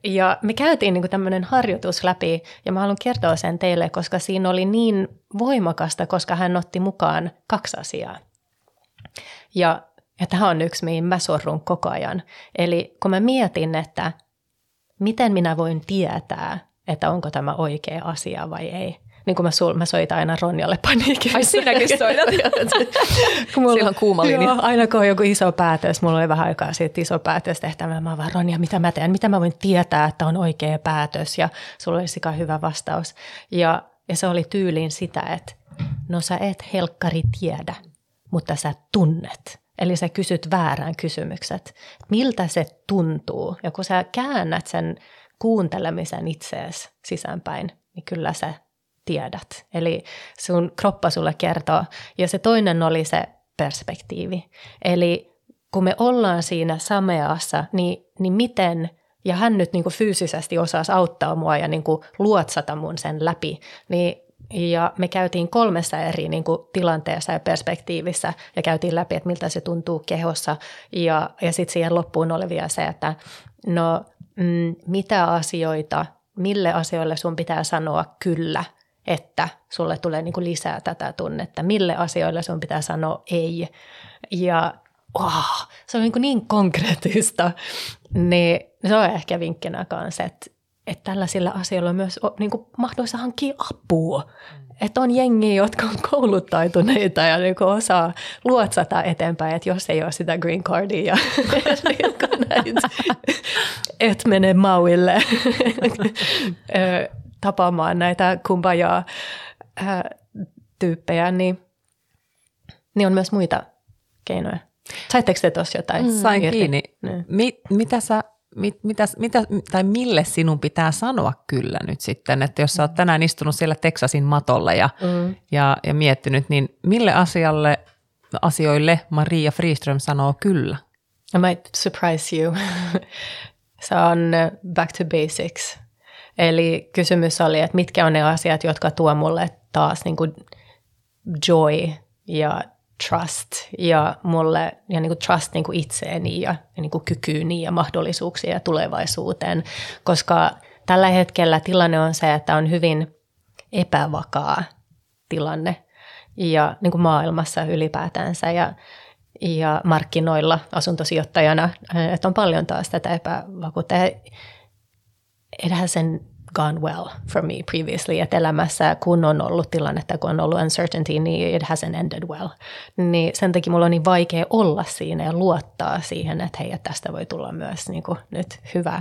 [SPEAKER 2] Ja me käytiin niin tämmöinen harjoitus läpi, ja mä haluan kertoa sen teille, koska siinä oli niin voimakasta, koska hän otti mukaan kaksi asiaa. Ja, ja tämä on yksi, mihin mä sorrun koko ajan. Eli kun mä mietin, että miten minä voin tietää, että onko tämä oikea asia vai ei – niin kuin mä, sul, mä soitan aina Ronjalle paniikissa.
[SPEAKER 1] Ai sinäkin soitat? [LAUGHS] kun mulla, Silloin kuuma linja.
[SPEAKER 2] Joo, aina kun on joku iso päätös, mulla oli vähän aikaa siitä iso päätös tehtävä. Mä vaan, Ronja, mitä mä teen? Mitä mä voin tietää, että on oikea päätös? Ja sulla oli sika hyvä vastaus. Ja, ja se oli tyyliin sitä, että no sä et helkkari tiedä, mutta sä tunnet. Eli sä kysyt väärän kysymykset. Miltä se tuntuu? Ja kun sä käännät sen kuuntelemisen itseesi sisäänpäin, niin kyllä se tiedät. Eli sun kroppa sulle kertoo. Ja se toinen oli se perspektiivi. Eli kun me ollaan siinä sameassa, niin, niin miten, ja hän nyt niin kuin fyysisesti osasi auttaa mua ja niin kuin luotsata mun sen läpi, niin ja me käytiin kolmessa eri niin kuin, tilanteessa ja perspektiivissä ja käytiin läpi, että miltä se tuntuu kehossa. Ja, ja sitten siihen loppuun oli vielä se, että no mm, mitä asioita, mille asioille sun pitää sanoa kyllä, että sulle tulee niin kuin lisää tätä tunnetta, mille asioille sun pitää sanoa ei. Ja oh, se on niin, kuin niin konkreettista, niin se on ehkä vinkkinä kanssa, että, että tällaisilla asioilla on myös niin kuin mahdollista hankkia apua. Mm. Että on jengiä, jotka on kouluttautuneita ja niin osaa luotsata eteenpäin, että jos ei ole sitä green cardia ja [LAUGHS] et mene Mauille [LAUGHS] tapaamaan näitä kumpajaa tyyppejä, niin, niin on myös muita keinoja. Saitteko te tuossa jotain? Mm.
[SPEAKER 3] Sain irti? kiinni. Niin. Mi, mitä sä, mit, mitä, mitä, tai mille sinun pitää sanoa kyllä nyt sitten, että jos sä oot tänään istunut siellä Texasin matolla ja, mm. ja, ja miettinyt, niin mille asialle, asioille Maria Friström sanoo kyllä?
[SPEAKER 2] I might surprise you. [LAUGHS] Se on back to basics. Eli kysymys oli, että mitkä on ne asiat, jotka tuo mulle taas niin kuin joy ja trust ja mulle ja niin kuin trust niin kuin itseeni ja, ja niin kuin kykyyni ja mahdollisuuksia tulevaisuuteen, koska tällä hetkellä tilanne on se, että on hyvin epävakaa tilanne ja niin kuin maailmassa ylipäätänsä ja, ja markkinoilla asuntosijoittajana, että on paljon taas tätä epävakuutta. It hasn't gone well for me previously, että elämässä kun on ollut tilannetta, kun on ollut uncertainty, niin it hasn't ended well. Niin sen takia mulla on niin vaikea olla siinä ja luottaa siihen, että hei, että tästä voi tulla myös niin kuin nyt hyvä.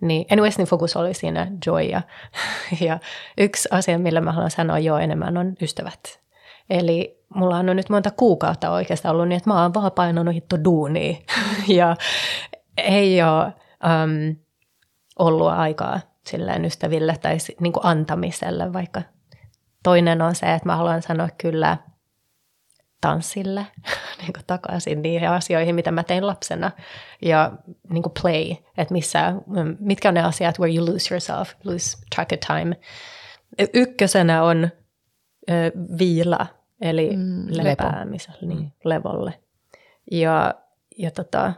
[SPEAKER 2] Niin anyways, niin fokus oli siinä joy ja, [LAUGHS] ja yksi asia, millä mä haluan sanoa jo enemmän on ystävät. Eli mulla on nyt monta kuukautta oikeastaan ollut niin, että mä oon vaan painanut hitto duunia [LAUGHS] ja ei ole um, ollut aikaa silleen ystäville tai niin kuin antamiselle, vaikka toinen on se, että mä haluan sanoa kyllä tanssille [LAUGHS] niin kuin takaisin niihin asioihin, mitä mä tein lapsena. Ja niin kuin play, että missä, mitkä on ne asiat where you lose yourself, lose track of time. Ykkösenä on ö, viila, eli mm, lepäämiselle, niin, mm. levolle. Ja, ja tota,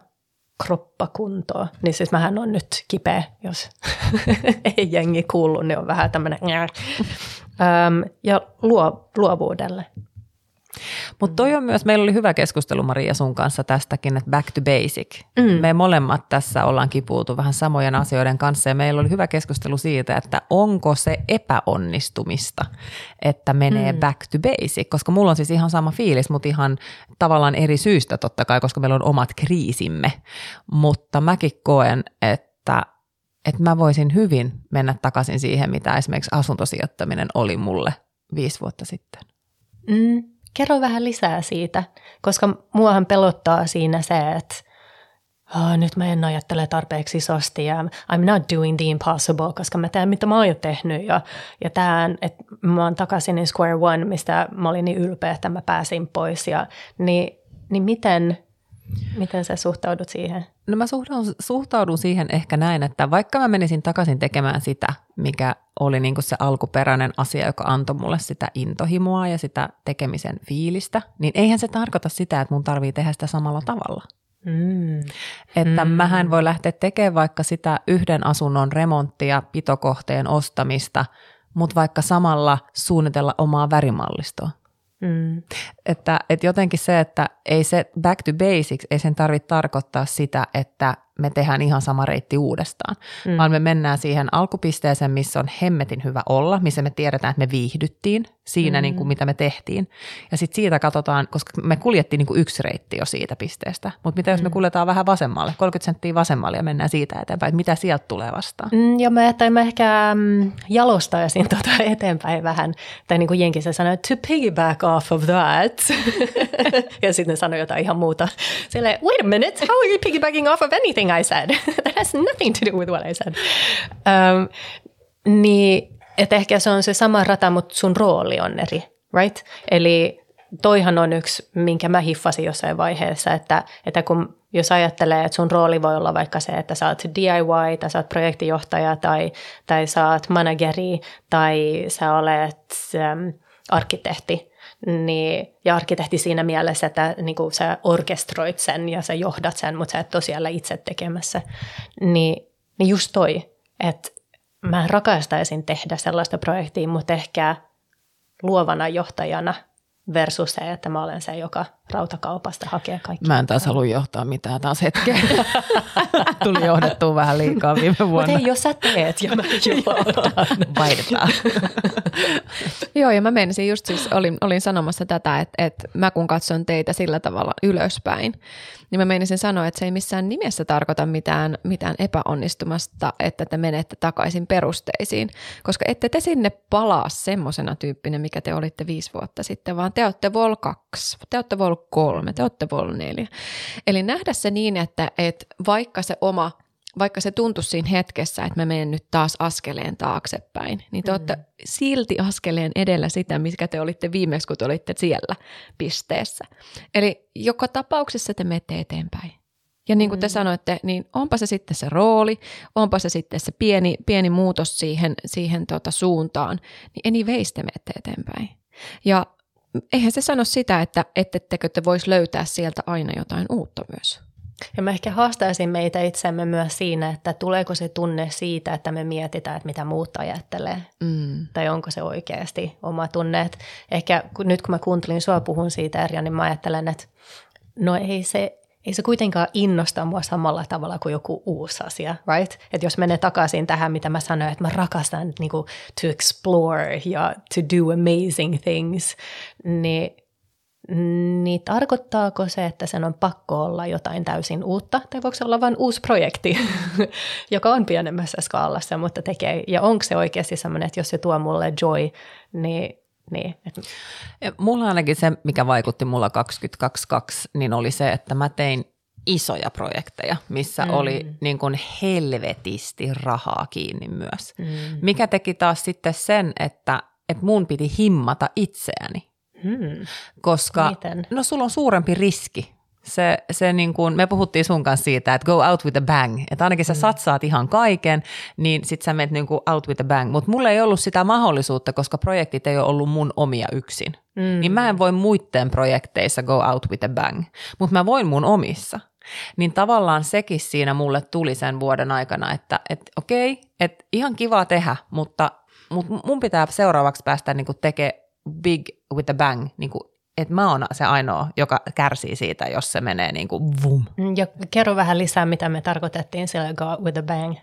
[SPEAKER 2] kroppakuntoa, niin siis mähän on nyt kipeä, jos [LAUGHS] ei jengi kuulu, niin on vähän tämmöinen ja luo, luovuudelle.
[SPEAKER 3] Mutta toi on myös, meillä oli hyvä keskustelu Maria sun kanssa tästäkin, että back to basic. Mm. Me molemmat tässä ollaan kipuutu vähän samojen asioiden kanssa ja meillä oli hyvä keskustelu siitä, että onko se epäonnistumista, että menee mm. back to basic, koska mulla on siis ihan sama fiilis, mutta ihan tavallaan eri syystä totta kai, koska meillä on omat kriisimme. Mutta mäkin koen, että että mä voisin hyvin mennä takaisin siihen, mitä esimerkiksi asuntosijoittaminen oli mulle viisi vuotta sitten.
[SPEAKER 2] Mm. Kerro vähän lisää siitä, koska muahan pelottaa siinä se, että oh, nyt mä en ajattele tarpeeksi isosti ja I'm not doing the impossible, koska mä teen mitä mä oon jo tehnyt ja, ja tämän, että mä oon takaisin in square one, mistä mä olin niin ylpeä, että mä pääsin pois ja niin, niin miten, miten sä suhtaudut siihen?
[SPEAKER 3] No mä suhtaudun, suhtaudun siihen ehkä näin, että vaikka mä menisin takaisin tekemään sitä, mikä oli niin kuin se alkuperäinen asia, joka antoi mulle sitä intohimoa ja sitä tekemisen fiilistä, niin eihän se tarkoita sitä, että mun tarvii tehdä sitä samalla tavalla. Mm. Että mm. mähän voi lähteä tekemään vaikka sitä yhden asunnon remonttia, pitokohteen ostamista, mutta vaikka samalla suunnitella omaa värimallistoa. Mm. Että, että jotenkin se, että ei se back to basics, ei sen tarvitse tarkoittaa sitä, että me tehdään ihan sama reitti uudestaan, mm. vaan me mennään siihen alkupisteeseen, missä on hemmetin hyvä olla, missä me tiedetään, että me viihdyttiin siinä, mm. niin kuin mitä me tehtiin. Ja sitten siitä katsotaan, koska me kuljettiin niin kuin yksi reitti jo siitä pisteestä, mutta mitä jos me mm. kuljetaan vähän vasemmalle, 30 senttiä vasemmalle ja mennään siitä eteenpäin, että mitä sieltä tulee vastaan?
[SPEAKER 2] Mm, ja mä, että mä ehkä mm, jalostaisin tuota [LAUGHS] eteenpäin vähän, tai niin kuin jenkissä sanoi, to piggyback off of that. [LAUGHS] ja sitten sanoi jotain ihan muuta. Sille, wait a minute, how are you piggybacking off of anything I said? [LAUGHS] That has nothing to do with what I said. Um, niin, että ehkä se on se sama rata, mutta sun rooli on eri, right? Eli toihan on yksi, minkä mä hiffasin jossain vaiheessa, että, että kun jos ajattelee, että sun rooli voi olla vaikka se, että sä oot DIY tai sä oot projektijohtaja tai, tai sä oot manageri tai sä olet ähm, arkkitehti, niin, ja arkkitehti siinä mielessä, että niin kuin sä orkestroit sen ja sä johdat sen, mutta sä et ole siellä itse tekemässä, niin, Niin just toi, että mä rakastaisin tehdä sellaista projektia, mutta ehkä luovana johtajana versus se, että mä olen se, joka rautakaupasta hakee kaikki.
[SPEAKER 3] Mä en taas halua johtaa mitään taas hetkeä. [LAUGHS] Tuli johdettua vähän liikaa viime vuonna.
[SPEAKER 2] Mutta jos sä teet ja [LAUGHS] mä johdan.
[SPEAKER 3] Vaihdetaan. [LAUGHS]
[SPEAKER 1] Joo, ja mä menisin just siis, olin, olin sanomassa tätä, että, että mä kun katson teitä sillä tavalla ylöspäin, niin mä menisin sanoa, että se ei missään nimessä tarkoita mitään, mitään epäonnistumasta, että te menette takaisin perusteisiin, koska ette te sinne palaa semmoisena tyyppinen, mikä te olitte viisi vuotta sitten, vaan te olette vol kaksi, te olette vol kolme, te olette vol neljä. Eli nähdä se niin, että, että vaikka se oma vaikka se tuntuisi siinä hetkessä, että mä menen nyt taas askeleen taaksepäin, niin te mm. olette silti askeleen edellä sitä, mikä te olitte viimeksi, kun te olitte siellä pisteessä. Eli joka tapauksessa te menette eteenpäin. Ja niin kuin te mm. sanoitte, niin onpa se sitten se rooli, onpa se sitten se pieni, pieni muutos siihen, siihen tota suuntaan, niin anyways te menette eteenpäin. Ja eihän se sano sitä, että ettettekö te voisi löytää sieltä aina jotain uutta myös.
[SPEAKER 2] Ja mä ehkä haastaisin meitä itsemme myös siinä, että tuleeko se tunne siitä, että me mietitään, että mitä muut ajattelee. Mm. Tai onko se oikeasti oma tunne. Et ehkä nyt kun mä kuuntelin sua puhun siitä Erja, niin mä ajattelen, että no ei se, ei se kuitenkaan innosta mua samalla tavalla kuin joku uusi asia, right? Että jos menee takaisin tähän, mitä mä sanoin, että mä rakastan niin kuin, to explore ja to do amazing things, niin niin tarkoittaako se, että sen on pakko olla jotain täysin uutta, tai voiko se olla vain uusi projekti, [LAUGHS] joka on pienemmässä skaalassa, mutta tekee, ja onko se oikeasti sellainen, että jos se tuo mulle joy, niin niin.
[SPEAKER 3] Mulla ainakin se, mikä vaikutti mulla 2022, niin oli se, että mä tein isoja projekteja, missä mm. oli niin kuin helvetisti rahaa kiinni myös. Mm. Mikä teki taas sitten sen, että, että mun piti himmata itseäni. Hmm. Koska Miten? no sulla on suurempi riski. Se, se niin kuin, me puhuttiin sun kanssa siitä, että go out with a bang. Että ainakin sä hmm. satsaat ihan kaiken, niin sit sä menet niin kuin out with a bang. Mutta mulla ei ollut sitä mahdollisuutta, koska projektit ei ole ollut mun omia yksin. Hmm. Niin mä en voi muiden projekteissa go out with a bang. Mutta mä voin mun omissa. Niin tavallaan sekin siinä mulle tuli sen vuoden aikana, että et, okei, että ihan kiva tehdä, mutta, mutta mun pitää seuraavaksi päästä niin tekemään big with a bang, niin kuin, että mä oon se ainoa, joka kärsii siitä, jos se menee niin kuin vum.
[SPEAKER 2] Mm, ja kerro vähän lisää, mitä me tarkoitettiin sillä go with a bang.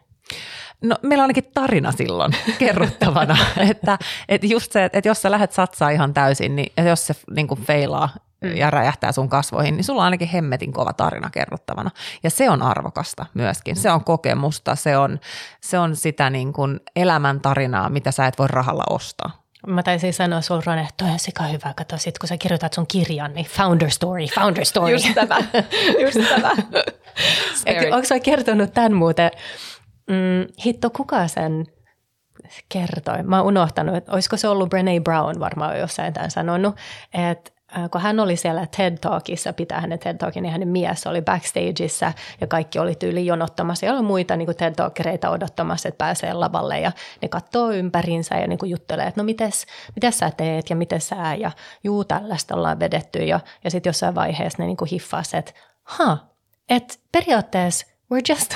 [SPEAKER 3] No meillä on ainakin tarina silloin [LAUGHS] kerrottavana, [LAUGHS] että, että just se, että jos sä lähdet satsaa ihan täysin, niin jos se niin kuin feilaa mm. ja räjähtää sun kasvoihin, niin sulla on ainakin hemmetin kova tarina kerrottavana. Ja se on arvokasta myöskin. Se on kokemusta, se on, se on sitä niin kuin elämän tarinaa, mitä sä et voi rahalla ostaa.
[SPEAKER 2] Mä taisin sanoa Rone, että toi on sika hyvä. Kato sit, kun sä kirjoitat sun kirjan, niin founder story, founder story.
[SPEAKER 1] Just tämä, just tämä. [LAUGHS]
[SPEAKER 2] Onko sä kertonut tämän muuten? Mm, hitto, kuka sen kertoi? Mä oon unohtanut, että olisiko se ollut Brené Brown varmaan jossain tämän sanonut, että kun hän oli siellä TED Talkissa, pitää hänen TED Talkin, niin hänen mies oli backstageissa ja kaikki oli tyyli jonottamassa. Ja oli muita niin TED Talkereita odottamassa, että pääsee lavalle ja ne katsoo ympärinsä ja niin juttelee, että no mites, mites sä teet ja miten sä ja juu tällaista ollaan vedetty. Ja, ja sitten jossain vaiheessa ne niin kuin että ha, että periaatteessa we're just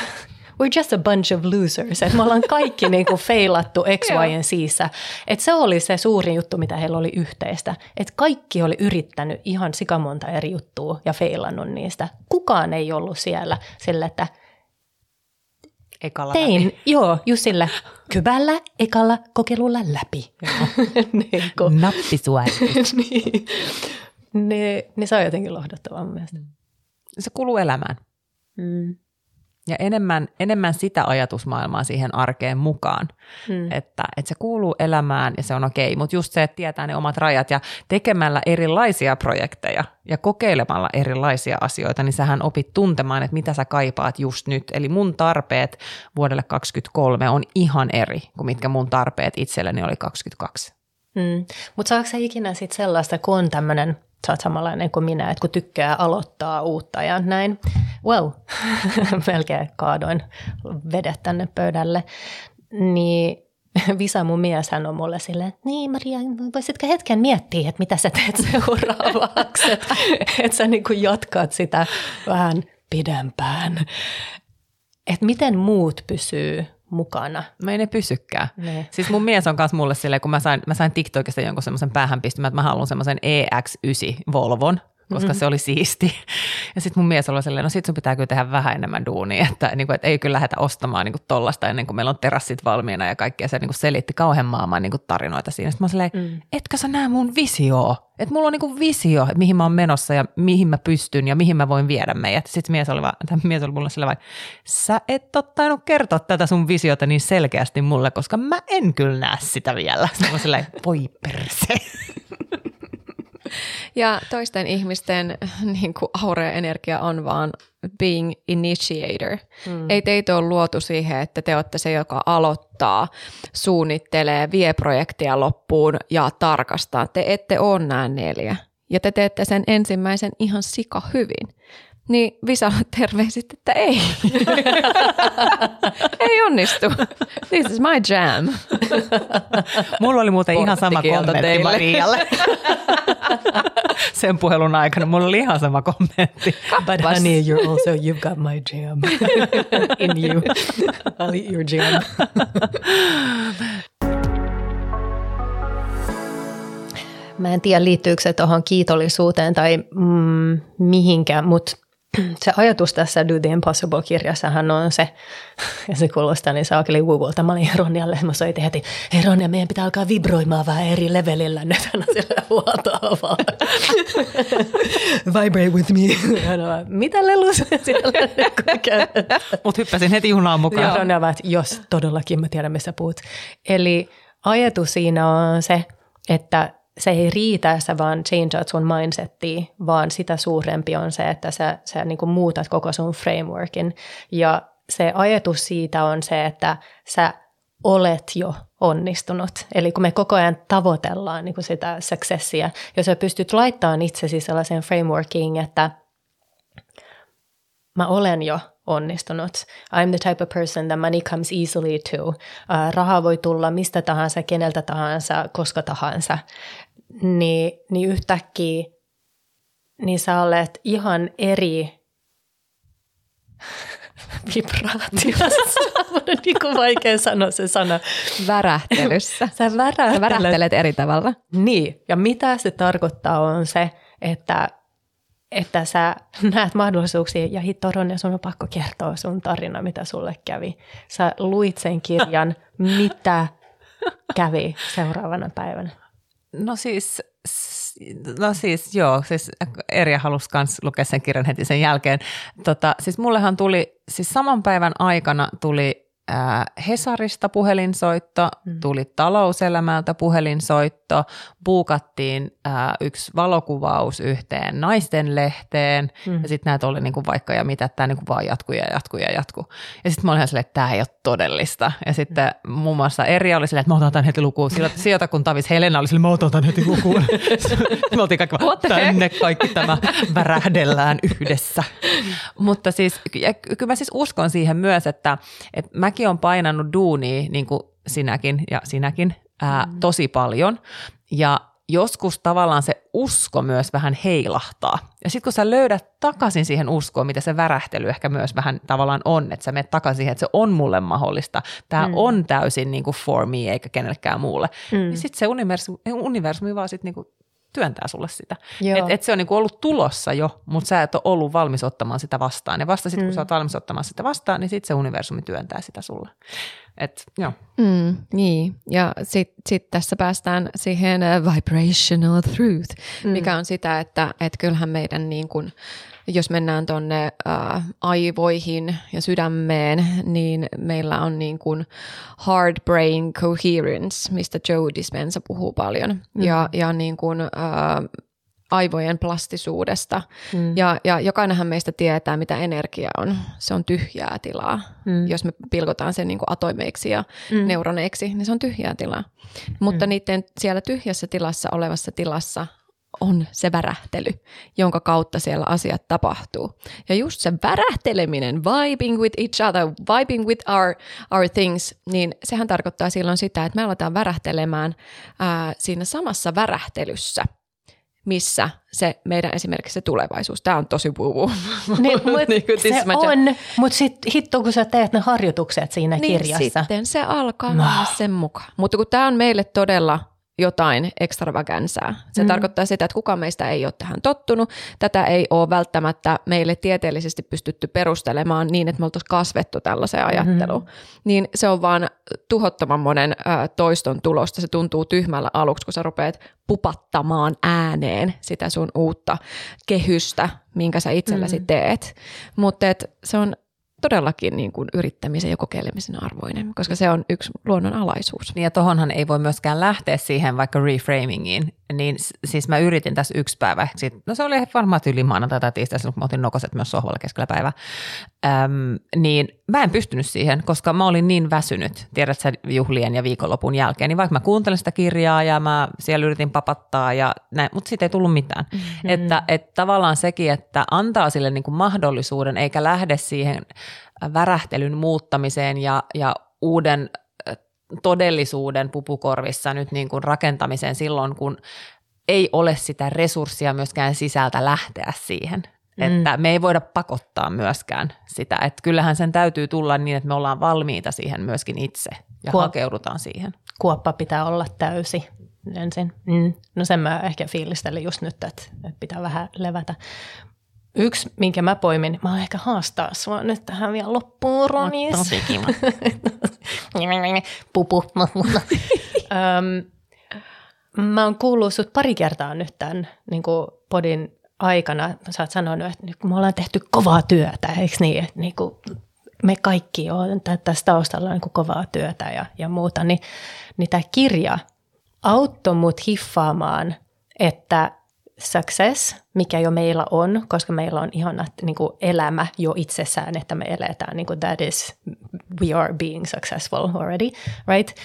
[SPEAKER 2] we're just a bunch of losers. Että me ollaan kaikki [LAUGHS] niin kuin feilattu X, Y ja Cissä. Että se oli se suurin juttu, mitä heillä oli yhteistä. Että kaikki oli yrittänyt ihan sikamonta eri juttua ja feilannut niistä. Kukaan ei ollut siellä sillä, että
[SPEAKER 3] ekalla
[SPEAKER 2] tein, läpi. joo, just sillä kyvällä ekalla kokeilulla läpi. [LAUGHS] [LAUGHS]
[SPEAKER 3] niin kuin. Nappisuoritus.
[SPEAKER 2] niin. niin se on jotenkin lohduttavaa mun mielestä.
[SPEAKER 3] Se kuuluu elämään. Mm. Ja enemmän, enemmän sitä ajatusmaailmaa siihen arkeen mukaan, hmm. että, että se kuuluu elämään ja se on okei, mutta just se, että tietää ne omat rajat ja tekemällä erilaisia projekteja ja kokeilemalla erilaisia asioita, niin sähän opit tuntemaan, että mitä sä kaipaat just nyt. Eli mun tarpeet vuodelle 2023 on ihan eri kuin mitkä mun tarpeet itselleni oli 22.
[SPEAKER 2] Hmm. Mutta saako sä ikinä sitten sellaista, kun on tämmöinen sä oot samanlainen kuin minä, että kun tykkää aloittaa uutta ja näin. Well, [LAUGHS] melkein kaadoin vedet tänne pöydälle. Niin [LAUGHS] Visa, mun mies, hän on mulle silleen, että niin Maria, voisitko hetken miettiä, että mitä sä teet [LAUGHS] seuraavaksi, että et sä niin jatkat sitä vähän pidempään. että miten muut pysyy mukana.
[SPEAKER 3] No ei ne pysykään.
[SPEAKER 2] Ne.
[SPEAKER 3] Siis mun mies on kanssa mulle silleen, kun mä sain, mä sain TikTokista jonkun semmoisen päähänpistymän, että mä haluan semmoisen EX9 Volvon, koska mm-hmm. se oli siisti. Ja sitten mun mies oli silleen, no sit sun pitää kyllä tehdä vähän enemmän duunia, että, niin kuin, että ei kyllä lähdetä ostamaan niin kuin tollasta ennen kuin meillä on terassit valmiina ja kaikkea. Se niin kuin selitti kauhean maailman niin kuin tarinoita siinä. Sitten mä silleen, mm. etkö sä näe mun visioa? Että mulla on niin kuin visio, että mihin mä oon menossa ja mihin mä pystyn ja mihin mä voin viedä meidät. Sitten mies oli, vaan, mies oli mulle silleen, vai, sä et ole tainnut kertoa tätä sun visiota niin selkeästi mulle, koska mä en kyllä näe sitä vielä. Sitten mä silleen, voi perse. [LAUGHS]
[SPEAKER 1] Ja toisten ihmisten [LAUGHS] niin kuin aurea energia on vaan being initiator. Mm. Ei teitä ole luotu siihen, että te olette se, joka aloittaa, suunnittelee, vie projektia loppuun ja tarkastaa. Te ette ole nämä neljä. Ja te teette sen ensimmäisen ihan sika hyvin. Niin Visalle terveisit, että ei. [LAUGHS] ei onnistu. This is my jam.
[SPEAKER 3] Mulla oli muuten ihan sama kommentti teille. Marialle. Sen puhelun aikana mulla oli ihan sama kommentti.
[SPEAKER 2] But honey, you're also, you've got my jam [LAUGHS] in you. I'll eat your jam. Mä en tiedä, liittyykö se tuohon kiitollisuuteen tai mm, mihinkään, mutta [CLEARS THROAT] se ajatus tässä Do the Impossible-kirjassahan on se, [LAUGHS] ja se kuulostaa niin saakeli wuvulta. Mä olin Ronjalle, mä soitin heti, hei Ronja, meidän pitää alkaa vibroimaan vähän eri levelillä [LAUGHS] nyt. Hän on sillä huoltaa vaan. [LAUGHS] Vibrate with me. Hän on mitä lelus siellä
[SPEAKER 3] Mut hyppäsin heti junaan mukaan.
[SPEAKER 2] Ja Ronja vaan, jos todellakin mä tiedän, missä puhut. Eli ajatus siinä on se, että se ei riitä, että sä vaan changeat sun mindsettia, vaan sitä suurempi on se, että sä, sä niin kuin muutat koko sun frameworkin. Ja se ajatus siitä on se, että sä olet jo onnistunut. Eli kun me koko ajan tavoitellaan niin kuin sitä successia, jos sä pystyt laittamaan itsesi sellaisen frameworkiin, että mä olen jo onnistunut. I'm the type of person that money comes easily to. Uh, raha voi tulla mistä tahansa, keneltä tahansa, koska tahansa. Niin, niin yhtäkkiä niin sä olet ihan eri [LAUGHS] vibraatiossa. [LAUGHS] on niin kuin vaikea sanoa se sana.
[SPEAKER 1] Värähtelyssä.
[SPEAKER 2] Sä, värähtelet.
[SPEAKER 1] Sä värähtelet eri tavalla.
[SPEAKER 2] Niin, ja mitä se tarkoittaa on se, että että sä näet mahdollisuuksia ja hitto Ronja, sun on pakko kertoa sun tarina, mitä sulle kävi. Sä luit sen kirjan, [LAUGHS] mitä kävi seuraavana päivänä.
[SPEAKER 3] No siis, no siis joo, siis Erja halusi myös lukea sen kirjan heti sen jälkeen. Tota, siis mullehan tuli, siis saman päivän aikana tuli äh, Hesarista puhelinsoitto, mm. tuli talouselämältä puhelinsoitto, buukattiin äh, yksi valokuvaus yhteen naisten lehteen mm. ja sitten näitä oli niinku vaikka ja mitä, tämä niinku vaan jatkuu ja jatkuu ja jatkuu. Ja sitten mä olin silleen, että tämä ei ole todellista. Ja sitten mm. muun muassa Eri oli silleen, että mä otan tämän heti lukuun. [LAUGHS] Sieltä kun Tavis Helena oli silleen, mä otan tämän heti lukuun. [LAUGHS] [LAUGHS] me oltiin kaikki vaan, tänne kaikki tämä värähdellään yhdessä. Mutta siis, kyllä mä siis uskon siihen myös, että, että mäkin on painanut duunia, niin kuin sinäkin ja sinäkin, ää, mm. tosi paljon. Ja joskus tavallaan se usko myös vähän heilahtaa. Ja sitten kun sä löydät takaisin siihen uskoon, mitä se värähtely ehkä myös vähän tavallaan on, että sä menet takaisin siihen, että se on mulle mahdollista, tämä mm. on täysin niin kuin for me eikä kenellekään muulle, mm. niin sitten se universumi, universumi vaan sitten niin työntää sulle sitä. Että et se on niinku ollut tulossa jo, mutta sä et ole ollut valmis ottamaan sitä vastaan. Ja vasta sitten, mm. kun sä oot valmis ottamaan sitä vastaan, niin sitten se universumi työntää sitä sulle. Et, joo.
[SPEAKER 1] Mm, niin, ja sitten sit tässä päästään siihen uh, vibrational truth, mm. mikä on sitä, että et kyllähän meidän niin kun, jos mennään tuonne äh, aivoihin ja sydämeen, niin meillä on niin kuin hard brain coherence, mistä Joe Dispenza puhuu paljon. Mm. Ja, ja niin kuin, äh, aivojen plastisuudesta. Mm. Ja, ja jokainenhan meistä tietää, mitä energia on. Se on tyhjää tilaa. Mm. Jos me pilkotaan sen niin kuin atomeiksi ja mm. neuroneiksi, niin se on tyhjää tilaa. Mutta mm. niiden siellä tyhjässä tilassa olevassa tilassa on se värähtely, jonka kautta siellä asiat tapahtuu. Ja just se värähteleminen, vibing with each other, vibing with our, our things, niin sehän tarkoittaa silloin sitä, että me aletaan värähtelemään ää, siinä samassa värähtelyssä missä se meidän esimerkiksi se tulevaisuus, tämä on tosi puvu. [LAUGHS]
[SPEAKER 2] Niin, mut niin se on, mutta sitten hitto kun sä teet ne harjoitukset siinä
[SPEAKER 1] niin
[SPEAKER 2] kirjassa.
[SPEAKER 1] sitten se alkaa no. sen mukaan. Mutta kun tämä on meille todella jotain ekstravagansää. Se mm. tarkoittaa sitä, että kukaan meistä ei ole tähän tottunut. Tätä ei ole välttämättä meille tieteellisesti pystytty perustelemaan niin, että me oltaisiin kasvettu tällaiseen mm-hmm. ajatteluun. Mm. Niin se on vaan tuhottoman monen ä, toiston tulosta. Se tuntuu tyhmällä aluksi, kun sä rupeat pupattamaan ääneen sitä sun uutta kehystä, minkä sä itsellesi mm. teet. Mutta se on todellakin niin kuin yrittämisen ja kokeilemisen arvoinen, koska se on yksi luonnon alaisuus.
[SPEAKER 3] Niin ja tohonhan ei voi myöskään lähteä siihen vaikka reframingiin, niin siis mä yritin tässä yksi päivä, sit, no se oli varmaan tyyli maanantai tai tiistai, kun mä otin nokoset myös sohvalla keskellä päivää, Öm, niin mä en pystynyt siihen, koska mä olin niin väsynyt, tiedät sä juhlien ja viikonlopun jälkeen, niin vaikka mä kuuntelin sitä kirjaa ja mä siellä yritin papattaa ja näin, mutta siitä ei tullut mitään. Mm-hmm. Että, että tavallaan sekin, että antaa sille niin kuin mahdollisuuden eikä lähde siihen värähtelyn muuttamiseen ja, ja uuden todellisuuden pupukorvissa nyt niin kuin rakentamiseen silloin, kun ei ole sitä resurssia myöskään sisältä lähteä siihen. Mm. Että me ei voida pakottaa myöskään sitä, että kyllähän sen täytyy tulla niin, että me ollaan valmiita siihen myöskin itse ja Kuop- hakeudutaan siihen.
[SPEAKER 2] Kuoppa pitää olla täysi ensin. Mm. No sen mä ehkä fiilistelin just nyt, että, että pitää vähän levätä. Yksi, minkä mä poimin, mä ehkä haastaa sua nyt tähän vielä loppuun, Ronis. Tosi kiva. [LAUGHS] Pupu. um, mä oon kuullut sut pari kertaa nyt tämän niin podin aikana. Sä oot sanonut, että nyt kun me ollaan tehty kovaa työtä, eikö niin? Että niin kuin me kaikki on tässä taustalla niin kuin kovaa työtä ja, ja muuta, niin, niin tämä kirja auttoi mut hiffaamaan, että success, mikä jo meillä on, koska meillä on ihana niin kuin elämä jo itsessään, että me eletään, niin kuin that is, we are being successful already, right?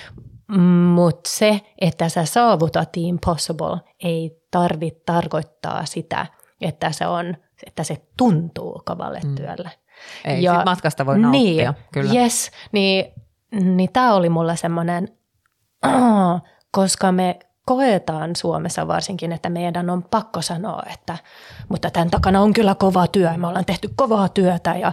[SPEAKER 2] Mutta se, että sä saavutat the impossible, ei tarvitse tarkoittaa sitä, että se, on, että se tuntuu kovalle mm. työlle.
[SPEAKER 3] Ei, ja, matkasta voi nauttia,
[SPEAKER 2] niin,
[SPEAKER 3] kyllä.
[SPEAKER 2] Yes, niin, niin tämä oli mulle semmoinen, [CLEARS THROAT] koska me koetaan Suomessa varsinkin, että meidän on pakko sanoa, että mutta tämän takana on kyllä kova työ, me ollaan tehty kovaa työtä ja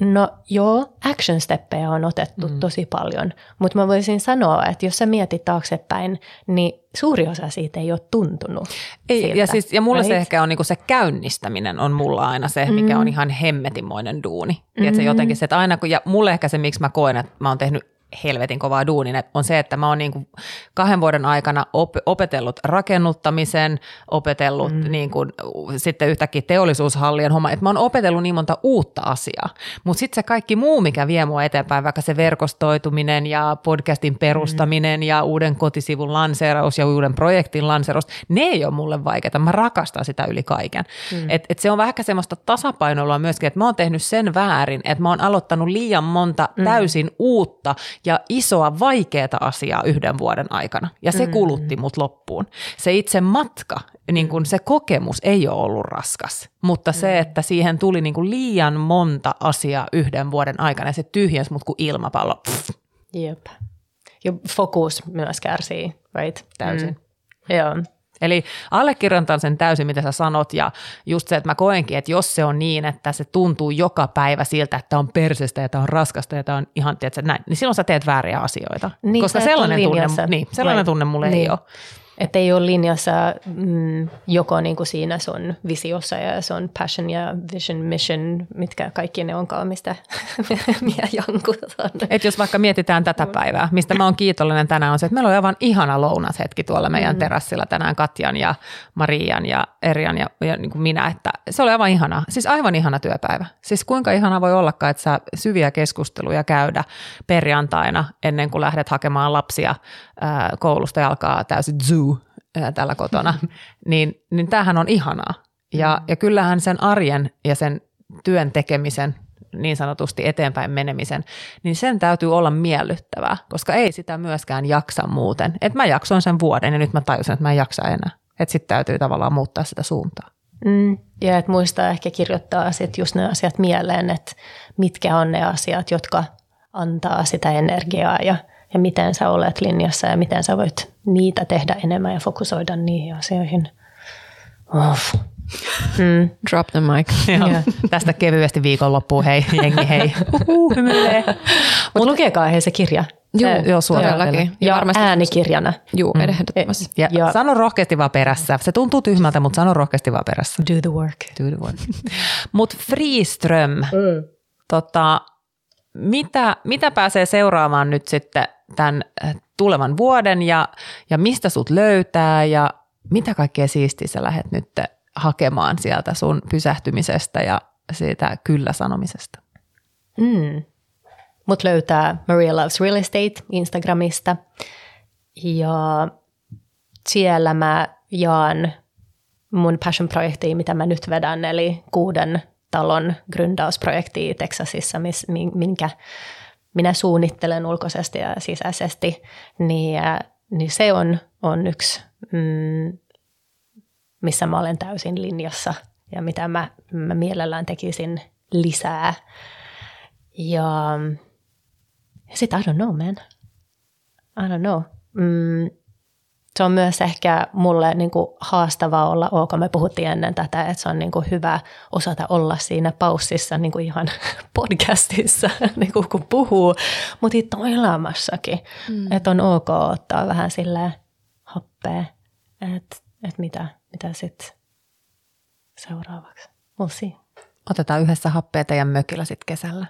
[SPEAKER 2] No joo, action steppejä on otettu mm. tosi paljon, mutta mä voisin sanoa, että jos sä mietit taaksepäin, niin suuri osa siitä ei ole tuntunut
[SPEAKER 3] ei,
[SPEAKER 2] siltä.
[SPEAKER 3] Ja, siis, ja mulla right? se ehkä on niinku se käynnistäminen on mulla aina se, mikä mm. on ihan hemmetimoinen duuni. Mm. Tiedätkö, jotenkin se, että aina kun, ja mulle ehkä se, miksi mä koen, että mä oon tehnyt helvetin kovaa duunin, on se, että mä oon niin kuin kahden vuoden aikana op- opetellut rakennuttamisen, opetellut mm. niin kuin, sitten yhtäkkiä teollisuushallien homma, että mä oon opetellut niin monta uutta asiaa, mutta sitten se kaikki muu, mikä vie mua eteenpäin, vaikka se verkostoituminen ja podcastin perustaminen mm. ja uuden kotisivun lanseeraus ja uuden projektin lanseeraus, ne ei ole mulle vaikeita, mä rakastan sitä yli kaiken. Mm. Et, et se on vähän semmoista tasapainoilua myöskin, että mä oon tehnyt sen väärin, että mä oon aloittanut liian monta mm. täysin uutta ja isoa vaikeaa asiaa yhden vuoden aikana. Ja se mm. kulutti mut loppuun. Se itse matka, niin kun se kokemus ei ole ollut raskas, mutta se, mm. että siihen tuli niin kuin liian monta asiaa yhden vuoden aikana ja se tyhjensi mut kuin ilmapallo. Pff.
[SPEAKER 2] Jep. Ja fokus myös kärsii, right?
[SPEAKER 3] Täysin.
[SPEAKER 2] Mm. Joo.
[SPEAKER 3] Eli allekirjoitan sen täysin, mitä sä sanot, ja just se, että mä koenkin, että jos se on niin, että se tuntuu joka päivä siltä, että on persestä ja tämä on raskasta ja tämä on ihan, tiedätkö, näin, niin silloin sä teet vääriä asioita. Niin, Koska sellainen tunne, niin, sellainen tunne mulle niin. ei ole.
[SPEAKER 2] Että ei ole linjassa mm, joko niin kuin siinä sun visiossa ja sun passion ja vision, mission, mitkä kaikki ne onkaan, mistä [LAUGHS] minä jankutan.
[SPEAKER 3] Et jos vaikka mietitään tätä päivää, mistä mä oon kiitollinen tänään, on se, että meillä on aivan ihana lounashetki tuolla meidän mm. terassilla tänään Katjan ja Marian ja Erian ja, ja niin kuin minä, että se oli aivan ihana, siis aivan ihana työpäivä. Siis kuinka ihana voi ollakaan, että saa syviä keskusteluja käydä perjantaina ennen kuin lähdet hakemaan lapsia ää, koulusta ja alkaa täysin zoo ää, tällä kotona, [LAUGHS] niin, niin tämähän on ihanaa. Ja, mm. ja kyllähän sen arjen ja sen työn tekemisen, niin sanotusti eteenpäin menemisen, niin sen täytyy olla miellyttävää, koska ei sitä myöskään jaksa muuten. Et mä jaksoin sen vuoden ja nyt mä tajusin, että mä en jaksa enää. Että sitten täytyy tavallaan muuttaa sitä suuntaa.
[SPEAKER 2] Mm, ja että muistaa ehkä kirjoittaa sit just ne asiat mieleen, että mitkä on ne asiat, jotka antaa sitä energiaa ja ja miten sä olet linjassa ja miten sä voit niitä tehdä enemmän ja fokusoida niihin asioihin. Uff. Mm.
[SPEAKER 1] Drop the mic.
[SPEAKER 3] Joo. Tästä kevyesti viikonloppuun, hei jengi, hei. Uhuh, hymyilee.
[SPEAKER 2] Mutta lukekaa he se kirja.
[SPEAKER 1] Joo,
[SPEAKER 2] Se-
[SPEAKER 3] joo,
[SPEAKER 1] todellakin.
[SPEAKER 3] teille.
[SPEAKER 1] Ja
[SPEAKER 2] Ja
[SPEAKER 1] varmasti-
[SPEAKER 2] äänikirjana.
[SPEAKER 1] Juu, mm. ehdottomasti.
[SPEAKER 3] Ja, ja
[SPEAKER 2] Ja-
[SPEAKER 3] sano rohkeasti vaan perässä. Se tuntuu tyhmältä, mutta sano rohkeasti vaan perässä.
[SPEAKER 2] Do the work.
[SPEAKER 3] Do the work. Mutta Freeström,
[SPEAKER 2] Mm.
[SPEAKER 3] tota, mitä, mitä pääsee seuraamaan nyt sitten tämän äh, tulevan vuoden ja, ja mistä sut löytää ja mitä kaikkea siistiä sä lähdet nyt hakemaan sieltä sun pysähtymisestä ja siitä kyllä sanomisesta?
[SPEAKER 2] Mm. Mut löytää Maria Loves Real Estate Instagramista ja siellä mä jaan mun passion-projektia, mitä mä nyt vedän, eli kuuden talon gründausprojektia Texasissa, mis, min- minkä minä suunnittelen ulkoisesti ja sisäisesti, niin, äh, niin se on, on yksi, mm, missä mä olen täysin linjassa ja mitä mä, mä mielellään tekisin lisää. Ja sitten I don't know, man. I don't know. Mm, se on myös ehkä mulle niin kuin haastavaa olla ok. Me puhuttiin ennen tätä, että se on niin kuin hyvä osata olla siinä paussissa niin kuin ihan [LAUGHS] podcastissa, [LAUGHS] niin kuin kun puhuu, mutta itse elämässäkin. Mm. Että on ok ottaa vähän sille happea, että et mitä, mitä sitten seuraavaksi. We'll see.
[SPEAKER 3] Otetaan yhdessä happea teidän mökillä sitten kesällä.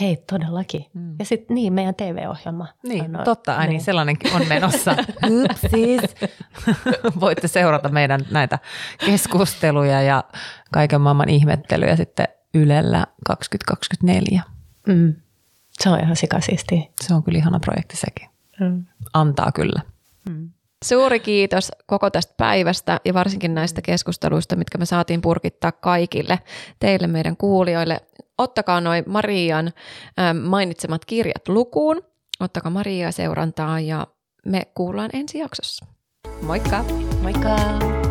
[SPEAKER 2] Hei, todellakin. Mm. Ja sitten niin, meidän TV-ohjelma.
[SPEAKER 3] Niin,
[SPEAKER 2] on-
[SPEAKER 3] totta, ai niin, sellainenkin on menossa. [LAUGHS] Upsis. [LAUGHS] Voitte seurata meidän näitä keskusteluja ja kaiken maailman ihmettelyjä sitten Ylellä 2024.
[SPEAKER 2] Mm. Se on ihan sikasiistiä.
[SPEAKER 3] Se on kyllä ihana projekti sekin.
[SPEAKER 2] Mm.
[SPEAKER 3] Antaa kyllä.
[SPEAKER 1] Suuri kiitos koko tästä päivästä ja varsinkin näistä keskusteluista, mitkä me saatiin purkittaa kaikille teille meidän kuulijoille. Ottakaa noin Marian ähm, mainitsemat kirjat lukuun, ottakaa Mariaa seurantaa ja me kuullaan ensi jaksossa. Moikka!
[SPEAKER 2] Moikka!